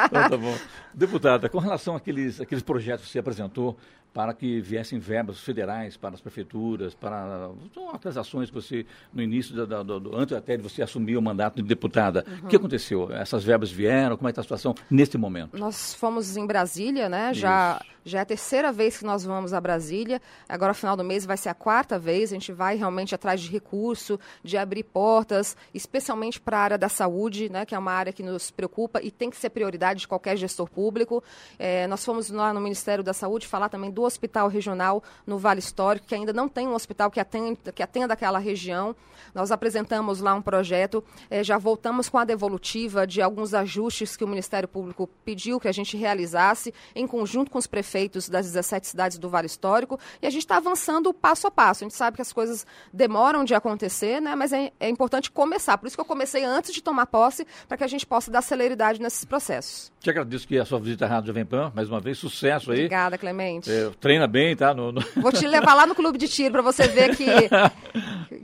Então, tá bom. Deputada, com relação àqueles, àqueles projetos que você apresentou para que viessem verbas federais para as prefeituras, para então, aquelas ações que você, no início, da, da- do, antes até de você assumir o mandato de deputada, o que aconteceu? Essas verbas vieram? Como é que está a situação neste momento? Nós fomos em Brasília, né? Já, já é a terceira vez que nós vamos a Brasília. Agora, final do mês, vai ser a quarta vez. A gente vai realmente atrás de recurso, de abrir portas, especialmente para a área da saúde, né? Que é uma área que nos preocupa e tem que ser prioridade de qualquer gestor público. Eh, nós fomos lá no Ministério da Saúde falar também do hospital regional no Vale Histórico, que ainda não tem um hospital que atenda, que atenda aquela região. Nós apresentamos lá um projeto, eh, já voltamos com a devolutiva de alguns ajustes que o Ministério Público pediu que a gente realizasse em conjunto com os prefeitos das 17 cidades do Vale Histórico e a gente está avançando passo a passo. A gente sabe que as coisas demoram de acontecer, né? mas é, é importante começar. Por isso que eu comecei antes de tomar posse, para que a gente possa dar celeridade nesses processos. Te agradeço que a sua visita à Rádio Jovem Pan, mais uma vez, sucesso aí. Obrigada, Clemente. É, treina bem, tá? No- no- Vou te levar lá no clube de tiro para você ver que,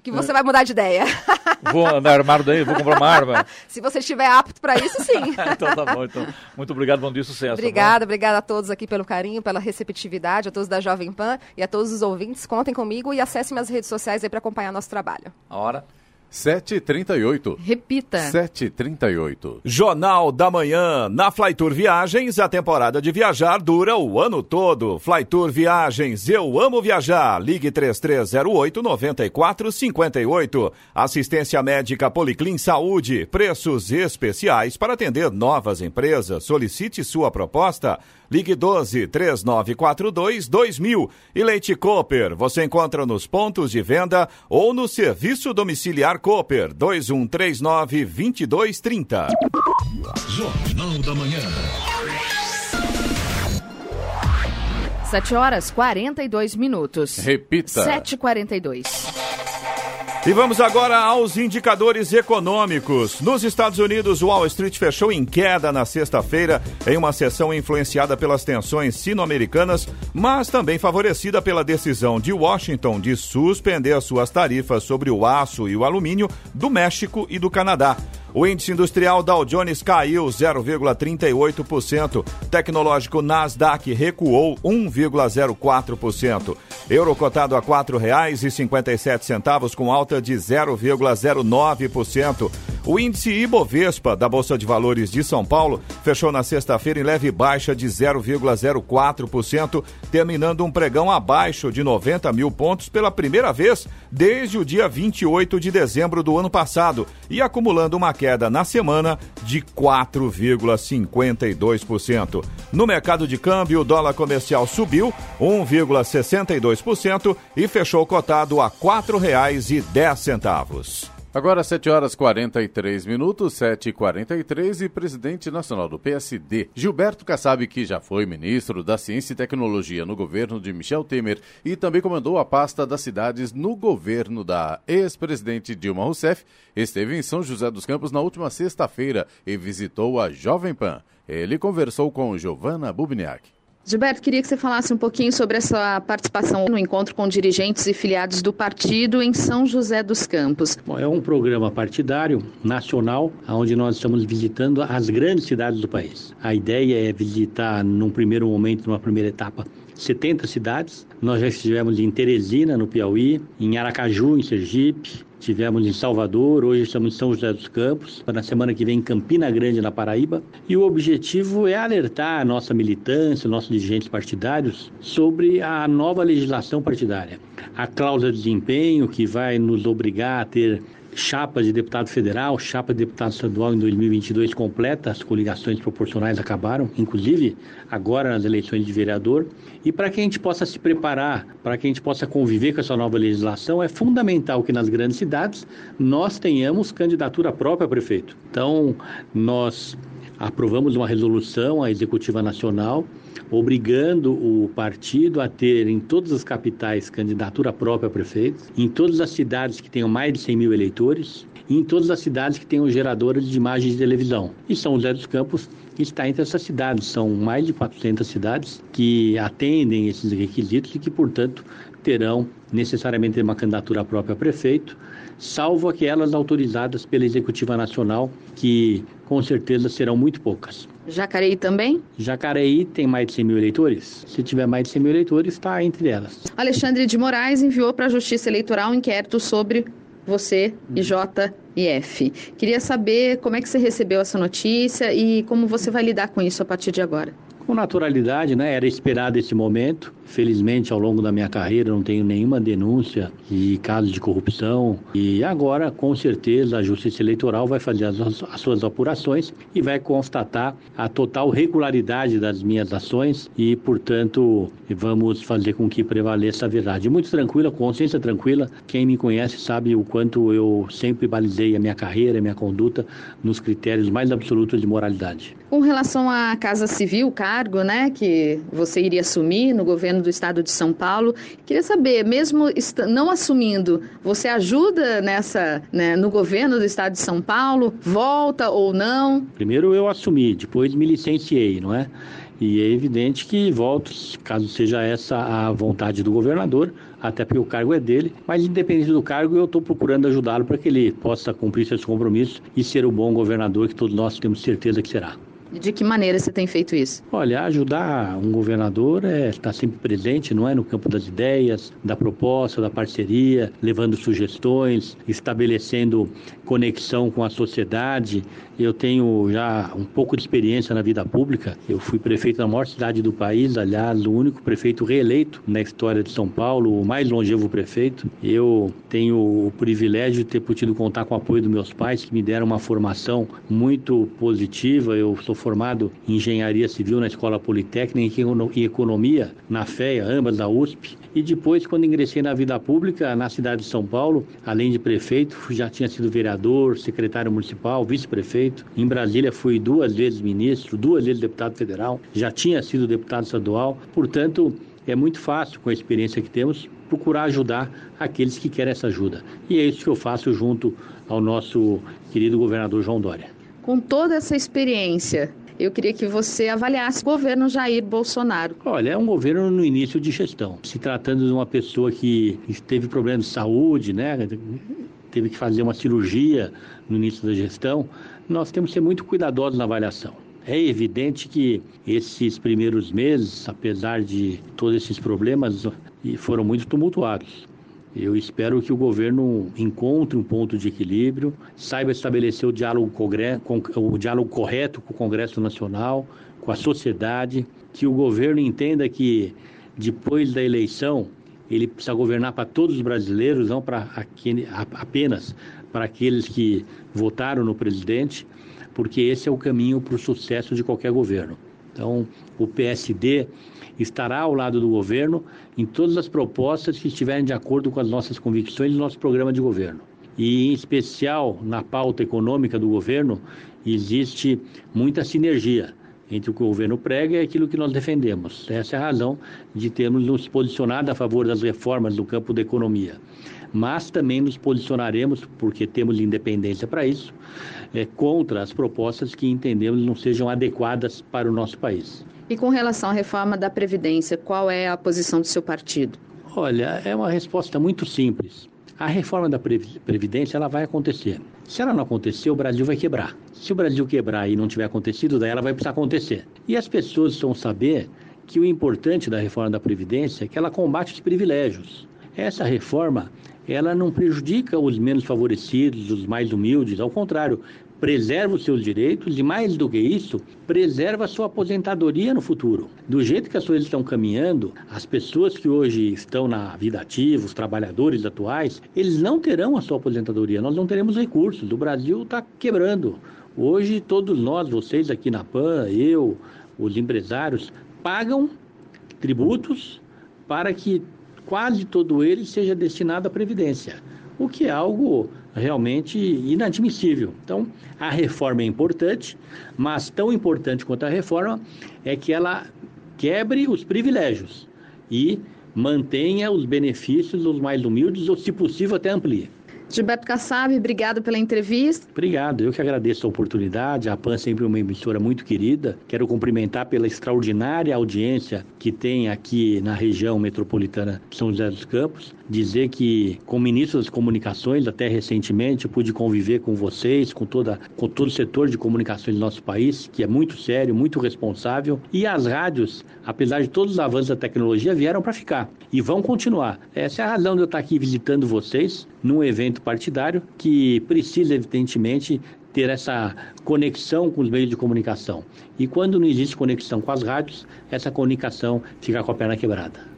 que você vai mudar de ideia. Vou andar armado daí, vou comprar uma arma. Se você estiver apto para isso, sim. então tá bom, então. Muito obrigado, bom dia, sucesso. tá? Obrigada, obrigada a todos aqui pelo carinho, pela receptividade, a todos da Jovem Pan e a todos os ouvintes. Contem comigo e acessem minhas redes sociais aí para acompanhar nosso trabalho. A hora. 7h38. Repita. 7h38. Jornal da Manhã. Na Flytour Viagens, a temporada de viajar dura o ano todo. Flytour Viagens, eu amo viajar. Ligue 3308-9458. Assistência médica Policlin Saúde. Preços especiais para atender novas empresas. Solicite sua proposta. Ligue 12 3942 2000. E Leite Cooper, você encontra nos pontos de venda ou no serviço domiciliar Cooper 2139 2230. Jornal da Manhã. 7 horas 42 minutos. Repita. 7h42. E vamos agora aos indicadores econômicos. Nos Estados Unidos, o Wall Street fechou em queda na sexta-feira, em uma sessão influenciada pelas tensões sino-americanas, mas também favorecida pela decisão de Washington de suspender suas tarifas sobre o aço e o alumínio do México e do Canadá. O índice industrial Dow Jones caiu 0,38%. Tecnológico Nasdaq recuou 1,04%. Euro cotado a R$ 4,57 com alta de 0,09%. O índice Ibovespa da Bolsa de Valores de São Paulo fechou na sexta-feira em leve baixa de 0,04%, terminando um pregão abaixo de 90 mil pontos pela primeira vez desde o dia 28 de dezembro do ano passado e acumulando uma queda na semana de 4,52%. No mercado de câmbio, o dólar comercial subiu 1,62% e fechou cotado a R$ 4,10. Agora 7 horas 43 minutos, 7 e 43 e presidente nacional do PSD, Gilberto Kassab, que já foi ministro da Ciência e Tecnologia no governo de Michel Temer e também comandou a pasta das cidades no governo da ex-presidente Dilma Rousseff, esteve em São José dos Campos na última sexta-feira e visitou a Jovem Pan. Ele conversou com Giovanna Bubniak. Gilberto, queria que você falasse um pouquinho sobre essa participação no encontro com dirigentes e filiados do partido em São José dos Campos. Bom, é um programa partidário nacional, onde nós estamos visitando as grandes cidades do país. A ideia é visitar, num primeiro momento, numa primeira etapa, 70 cidades. Nós já estivemos em Teresina, no Piauí, em Aracaju, em Sergipe, Tivemos em Salvador, hoje estamos em São José dos Campos, na semana que vem em Campina Grande, na Paraíba. E o objetivo é alertar a nossa militância, nossos dirigentes partidários, sobre a nova legislação partidária. A cláusula de desempenho, que vai nos obrigar a ter chapa de deputado federal, chapa de deputado estadual em 2022 completa, as coligações proporcionais acabaram, inclusive agora nas eleições de vereador. E para que a gente possa se preparar, para que a gente possa conviver com essa nova legislação, é fundamental que nas grandes cidades nós tenhamos candidatura própria a prefeito. Então, nós aprovamos uma resolução, a Executiva Nacional, obrigando o partido a ter em todas as capitais candidatura própria a prefeito, em todas as cidades que tenham mais de 100 mil eleitores, e em todas as cidades que tenham geradoras de imagens de televisão. E São José dos Campos está entre essas cidades. São mais de 400 cidades que atendem esses requisitos e que, portanto, terão necessariamente uma candidatura própria a prefeito, salvo aquelas autorizadas pela Executiva Nacional, que com certeza serão muito poucas. Jacareí também? Jacareí tem mais de 100 mil eleitores. Se tiver mais de 100 mil eleitores, está entre elas. Alexandre de Moraes enviou para a Justiça Eleitoral um inquérito sobre você e JF. Queria saber como é que você recebeu essa notícia e como você vai lidar com isso a partir de agora. Com naturalidade, né? Era esperado esse momento. Felizmente, ao longo da minha carreira, não tenho nenhuma denúncia de casos de corrupção. E agora, com certeza, a Justiça Eleitoral vai fazer as, as suas apurações e vai constatar a total regularidade das minhas ações e, portanto, vamos fazer com que prevaleça a verdade. Muito tranquila, consciência tranquila. Quem me conhece sabe o quanto eu sempre balizei a minha carreira, a minha conduta nos critérios mais absolutos de moralidade. Com relação à Casa Civil, cargo, né, que você iria assumir no governo do estado de São Paulo. Queria saber, mesmo não assumindo, você ajuda nessa, né, no governo do estado de São Paulo? Volta ou não? Primeiro eu assumi, depois me licenciei, não é? E é evidente que volto, caso seja essa a vontade do governador, até porque o cargo é dele, mas independente do cargo, eu estou procurando ajudá-lo para que ele possa cumprir seus compromissos e ser o bom governador que todos nós temos certeza que será. De que maneira você tem feito isso? Olha, ajudar um governador é estar sempre presente, não é? No campo das ideias, da proposta, da parceria, levando sugestões, estabelecendo conexão com a sociedade. Eu tenho já um pouco de experiência na vida pública. Eu fui prefeito da maior cidade do país, aliás, o único prefeito reeleito na história de São Paulo, o mais longevo prefeito. Eu tenho o privilégio de ter podido contar com o apoio dos meus pais, que me deram uma formação muito positiva. Eu sou formado em engenharia civil na Escola Politécnica e economia na FEA, ambas da USP. E depois, quando ingressei na vida pública na cidade de São Paulo, além de prefeito, já tinha sido vereador, secretário municipal, vice-prefeito. Em Brasília fui duas vezes ministro, duas vezes deputado federal, já tinha sido deputado estadual. Portanto, é muito fácil, com a experiência que temos, procurar ajudar aqueles que querem essa ajuda. E é isso que eu faço junto ao nosso querido governador João Dória. Com toda essa experiência, eu queria que você avaliasse o governo Jair Bolsonaro. Olha, é um governo no início de gestão. Se tratando de uma pessoa que teve problemas de saúde, né? Teve que fazer uma cirurgia no início da gestão, nós temos que ser muito cuidadosos na avaliação. É evidente que esses primeiros meses, apesar de todos esses problemas, foram muito tumultuados. Eu espero que o governo encontre um ponto de equilíbrio, saiba estabelecer o diálogo, o diálogo correto com o Congresso Nacional, com a sociedade, que o governo entenda que depois da eleição ele precisa governar para todos os brasileiros, não para aquele, apenas para aqueles que votaram no presidente, porque esse é o caminho para o sucesso de qualquer governo. Então, o PSD estará ao lado do governo em todas as propostas que estiverem de acordo com as nossas convicções e nosso programa de governo. e, em especial, na pauta econômica do governo, existe muita sinergia entre o que o governo prega e aquilo que nós defendemos. Essa é a razão de termos nos posicionado a favor das reformas no campo da economia. Mas também nos posicionaremos, porque temos independência para isso, é, contra as propostas que entendemos não sejam adequadas para o nosso país. E com relação à reforma da Previdência, qual é a posição do seu partido? Olha, é uma resposta muito simples. A reforma da Previdência ela vai acontecer. Se ela não acontecer, o Brasil vai quebrar. Se o Brasil quebrar e não tiver acontecido, daí ela vai precisar acontecer. E as pessoas precisam saber que o importante da reforma da Previdência é que ela combate os privilégios. Essa reforma, ela não prejudica os menos favorecidos, os mais humildes, ao contrário, preserva os seus direitos e, mais do que isso, preserva a sua aposentadoria no futuro. Do jeito que as coisas estão caminhando, as pessoas que hoje estão na vida ativa, os trabalhadores atuais, eles não terão a sua aposentadoria, nós não teremos recursos. O Brasil está quebrando. Hoje, todos nós, vocês aqui na PAN, eu, os empresários, pagam tributos para que quase todo ele seja destinado à Previdência, o que é algo realmente inadmissível. Então, a reforma é importante, mas tão importante quanto a reforma é que ela quebre os privilégios e mantenha os benefícios dos mais humildes ou, se possível, até amplie. Gilberto Kassab, obrigado pela entrevista. Obrigado, eu que agradeço a oportunidade. A PAN é sempre uma emissora muito querida. Quero cumprimentar pela extraordinária audiência que tem aqui na região metropolitana de São José dos Campos. Dizer que, como ministro das comunicações, até recentemente, eu pude conviver com vocês, com, toda, com todo o setor de comunicações do nosso país, que é muito sério, muito responsável. E as rádios, apesar de todos os avanços da tecnologia, vieram para ficar e vão continuar. Essa é a razão de eu estar aqui visitando vocês num evento partidário que precisa, evidentemente, ter essa conexão com os meios de comunicação. E quando não existe conexão com as rádios, essa comunicação fica com a perna quebrada.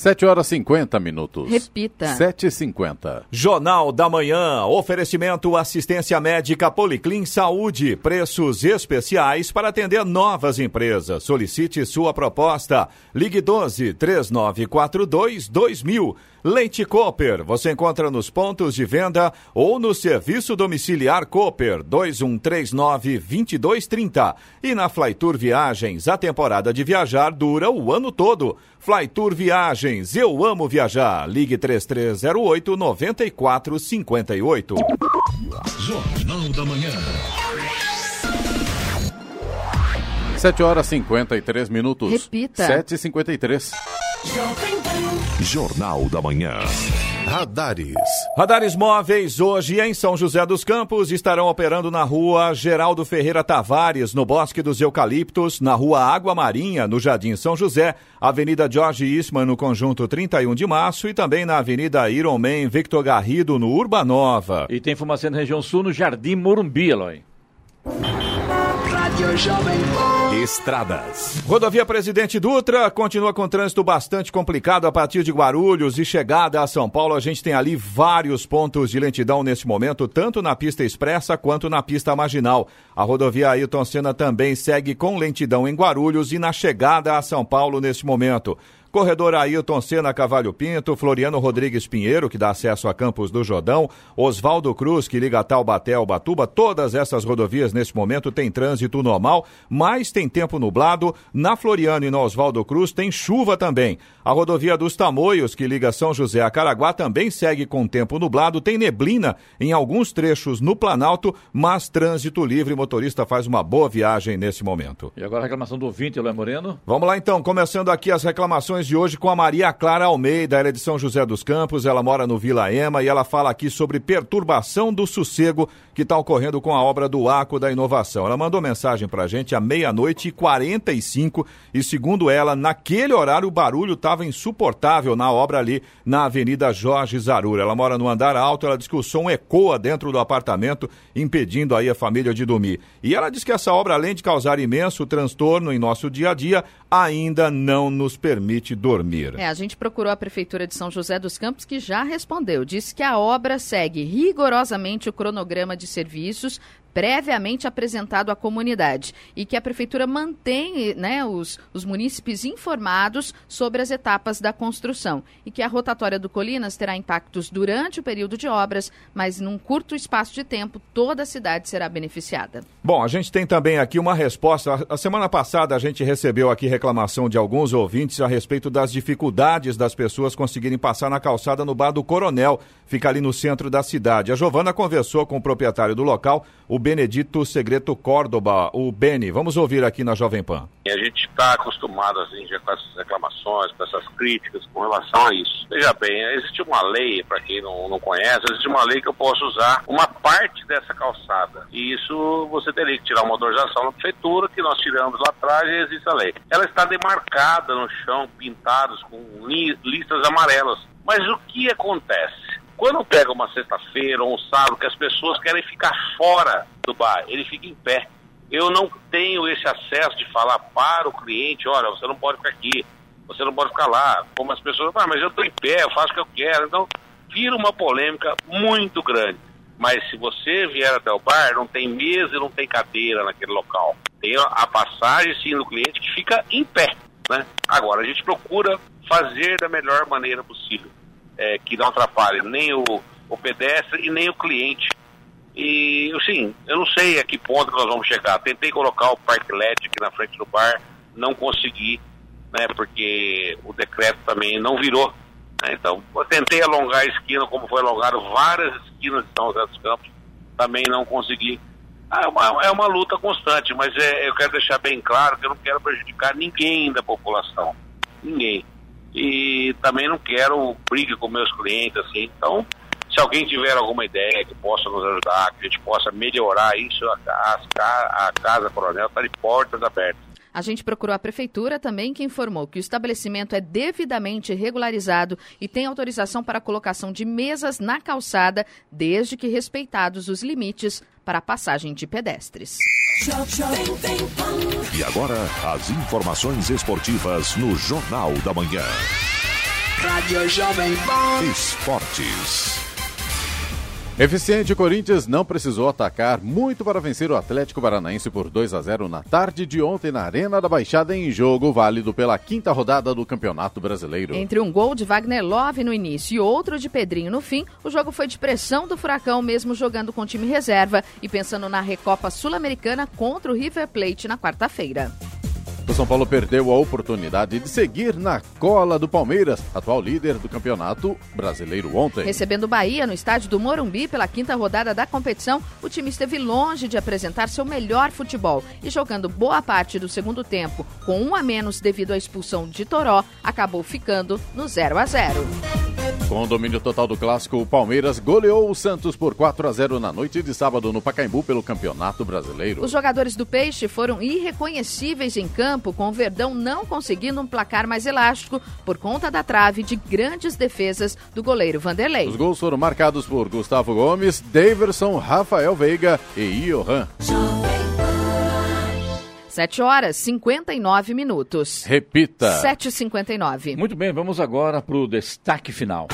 7 horas 50 minutos. Repita. 7h50. Jornal da Manhã. Oferecimento assistência médica Policlin Saúde. Preços especiais para atender novas empresas. Solicite sua proposta. Ligue 12 3942 2000. Leite Cooper, você encontra nos pontos de venda ou no serviço domiciliar Cooper 2139-2230. E na Flytour Viagens, a temporada de viajar dura o ano todo. Flytour Viagens, eu amo viajar. Ligue 3308-9458. Jornal da Manhã. 7 horas 53 minutos. Repita. 7h53. Jornal da Manhã. Radares. Radares móveis hoje em São José dos Campos estarão operando na rua Geraldo Ferreira Tavares, no Bosque dos Eucaliptos, na rua Água Marinha, no Jardim São José, Avenida Jorge Isman, no Conjunto 31 de Março e também na Avenida Ironman Victor Garrido, no Urbanova. E tem informação na região sul, no Jardim Morumbi, Eloy. Estradas. Rodovia Presidente Dutra continua com trânsito bastante complicado a partir de Guarulhos e chegada a São Paulo. A gente tem ali vários pontos de lentidão nesse momento, tanto na pista expressa quanto na pista marginal. A rodovia Ailton Senna também segue com lentidão em Guarulhos e na chegada a São Paulo nesse momento. Corredor Ailton Senna Cavalho Pinto, Floriano Rodrigues Pinheiro, que dá acesso a Campos do Jordão, Oswaldo Cruz, que liga Taubaté ao Batuba, todas essas rodovias nesse momento têm trânsito normal, mas tem tempo nublado. Na Floriano e no Oswaldo Cruz tem chuva também. A rodovia dos Tamoios, que liga São José a Caraguá, também segue com tempo nublado, tem neblina em alguns trechos no Planalto, mas trânsito livre, motorista faz uma boa viagem nesse momento. E agora a reclamação do ouvinte, Eloy Moreno. Vamos lá então, começando aqui as reclamações de hoje com a Maria Clara Almeida, ela é de São José dos Campos, ela mora no Vila Ema e ela fala aqui sobre perturbação do sossego que está ocorrendo com a obra do Arco da Inovação. Ela mandou mensagem pra gente à meia-noite e 45 e segundo ela, naquele horário o barulho estava insuportável na obra ali na Avenida Jorge Zarura. Ela mora no andar alto, ela diz que o som ecoa dentro do apartamento, impedindo aí a família de dormir. E ela diz que essa obra, além de causar imenso transtorno em nosso dia a dia, ainda não nos permite dormir. É, a gente procurou a Prefeitura de São José dos Campos, que já respondeu. Disse que a obra segue rigorosamente o cronograma de serviços previamente apresentado à comunidade e que a Prefeitura mantém né, os, os munícipes informados sobre as etapas da construção e que a rotatória do Colinas terá impactos durante o período de obras, mas num curto espaço de tempo toda a cidade será beneficiada. Bom, a gente tem também aqui uma resposta. A semana passada a gente recebeu aqui reclamação de alguns ouvintes a respeito das dificuldades das pessoas conseguirem passar na calçada no Bar do Coronel, fica ali no centro da cidade. A Giovana conversou com o proprietário do local, o Benedito Segreto Córdoba, o Beni. Vamos ouvir aqui na Jovem Pan. A gente está acostumado assim, já com essas reclamações, com essas críticas com relação a isso. Veja bem, existe uma lei, para quem não, não conhece, existe uma lei que eu posso usar uma parte dessa calçada. E isso você teria que tirar uma autorização na prefeitura, que nós tiramos lá atrás e existe a lei. Ela está demarcada no chão, pintados com li listas amarelas. Mas o que acontece? Quando pega uma sexta-feira ou um sábado que as pessoas querem ficar fora do bar, ele fica em pé. Eu não tenho esse acesso de falar para o cliente, olha, você não pode ficar aqui, você não pode ficar lá. Como as pessoas, ah, mas eu estou em pé, eu faço o que eu quero. Então, vira uma polêmica muito grande. Mas se você vier até o bar, não tem mesa e não tem cadeira naquele local. Tem a passagem, sim, do cliente que fica em pé. Né? Agora, a gente procura fazer da melhor maneira possível é, que não atrapalhe nem o, o pedestre e nem o cliente. E, assim, eu não sei a que ponto nós vamos chegar. Tentei colocar o parque LED aqui na frente do bar, não consegui, né, porque o decreto também não virou. Né, então, eu tentei alongar a esquina, como foi alongado várias esquinas de São José dos Campos, também não consegui. Ah, é, uma, é uma luta constante, mas é, eu quero deixar bem claro que eu não quero prejudicar ninguém da população. Ninguém e também não quero briga com meus clientes, assim. Então, se alguém tiver alguma ideia que possa nos ajudar, que a gente possa melhorar isso, a, a, a Casa Coronel está de portas abertas. A gente procurou a prefeitura também, que informou que o estabelecimento é devidamente regularizado e tem autorização para a colocação de mesas na calçada, desde que respeitados os limites para a passagem de pedestres. E agora, as informações esportivas no Jornal da Manhã. Rádio Jovem Pan. Esportes. Eficiente Corinthians não precisou atacar muito para vencer o Atlético Paranaense por 2 a 0 na tarde de ontem na Arena da Baixada em jogo válido pela quinta rodada do Campeonato Brasileiro. Entre um gol de Wagner Love no início e outro de Pedrinho no fim, o jogo foi de pressão do Furacão mesmo jogando com time reserva e pensando na Recopa Sul-Americana contra o River Plate na quarta-feira. O São Paulo perdeu a oportunidade de seguir na cola do Palmeiras, atual líder do campeonato brasileiro ontem. Recebendo o Bahia no estádio do Morumbi pela quinta rodada da competição, o time esteve longe de apresentar seu melhor futebol e jogando boa parte do segundo tempo com um a menos devido à expulsão de Toró, acabou ficando no 0 a 0. Com o domínio total do clássico, o Palmeiras goleou o Santos por 4 a 0 na noite de sábado no Pacaembu pelo Campeonato Brasileiro. Os jogadores do Peixe foram irreconhecíveis em campo, com o Verdão não conseguindo um placar mais elástico por conta da trave de grandes defesas do goleiro Vanderlei. Os gols foram marcados por Gustavo Gomes, Daverson, Rafael Veiga e Johan. 7 horas 59 minutos. Repita. 7h59. Muito bem, vamos agora para o destaque final.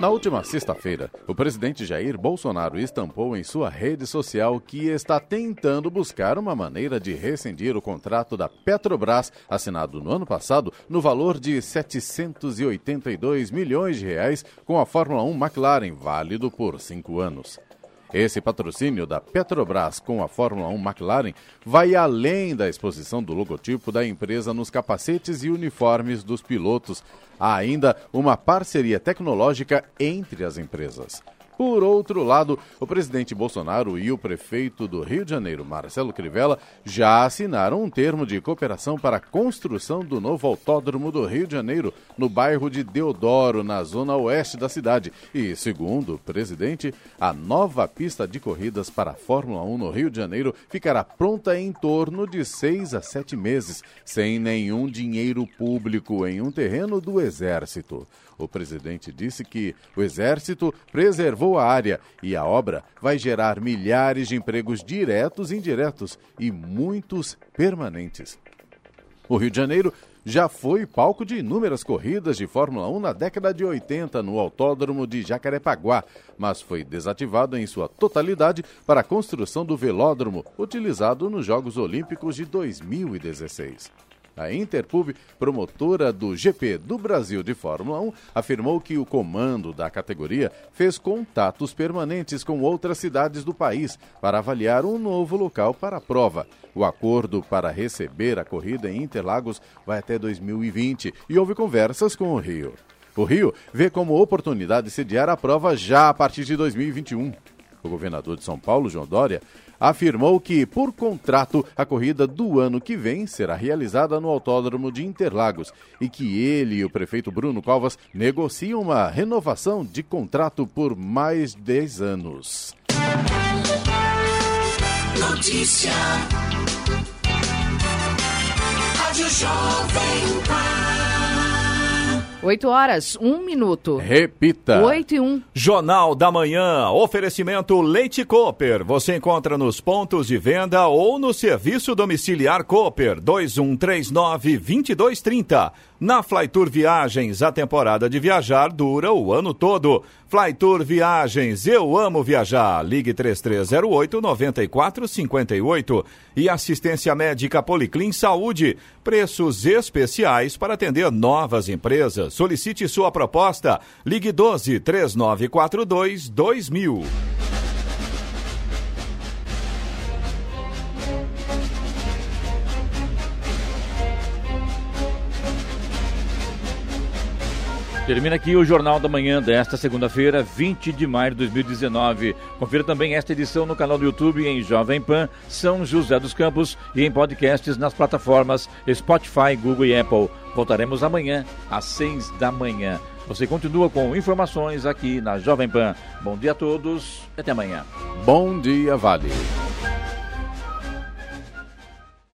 Na última sexta-feira, o presidente Jair Bolsonaro estampou em sua rede social que está tentando buscar uma maneira de rescindir o contrato da Petrobras, assinado no ano passado, no valor de 782 milhões de reais com a Fórmula 1 McLaren, válido por cinco anos. Esse patrocínio da Petrobras com a Fórmula 1 McLaren vai além da exposição do logotipo da empresa nos capacetes e uniformes dos pilotos. Há ainda uma parceria tecnológica entre as empresas. Por outro lado, o presidente Bolsonaro e o prefeito do Rio de Janeiro, Marcelo Crivella, já assinaram um termo de cooperação para a construção do novo autódromo do Rio de Janeiro, no bairro de Deodoro, na zona oeste da cidade. E, segundo o presidente, a nova pista de corridas para a Fórmula 1 no Rio de Janeiro ficará pronta em torno de seis a sete meses, sem nenhum dinheiro público em um terreno do Exército. O presidente disse que o Exército preservou a área e a obra vai gerar milhares de empregos diretos e indiretos e muitos permanentes. O Rio de Janeiro já foi palco de inúmeras corridas de Fórmula 1 na década de 80 no Autódromo de Jacarepaguá, mas foi desativado em sua totalidade para a construção do velódromo, utilizado nos Jogos Olímpicos de 2016. A Interpub, promotora do GP do Brasil de Fórmula 1, afirmou que o comando da categoria fez contatos permanentes com outras cidades do país para avaliar um novo local para a prova. O acordo para receber a corrida em Interlagos vai até 2020 e houve conversas com o Rio. O Rio vê como oportunidade sediar a prova já a partir de 2021. O governador de São Paulo, João Dória, afirmou que, por contrato, a corrida do ano que vem será realizada no Autódromo de Interlagos e que ele e o prefeito Bruno Covas negociam uma renovação de contrato por mais 10 anos. Notícia. Rádio Jovem Pan. 8 horas, 1 minuto. Repita. 8 e 1. Jornal da Manhã. Oferecimento Leite Cooper. Você encontra nos pontos de venda ou no serviço domiciliar Cooper 2139 2230. Na Flytour Viagens, a temporada de viajar dura o ano todo. Flytour Viagens, eu amo viajar. Ligue 3308 9458. E assistência médica Policlin Saúde. Preços especiais para atender novas empresas. Solicite sua proposta. Ligue 12 3942 2000. Termina aqui o Jornal da Manhã desta segunda-feira, 20 de maio de 2019. Confira também esta edição no canal do YouTube em Jovem Pan, São José dos Campos e em podcasts nas plataformas Spotify, Google e Apple. Voltaremos amanhã às 6 da manhã. Você continua com informações aqui na Jovem Pan. Bom dia a todos e até amanhã. Bom dia, Vale.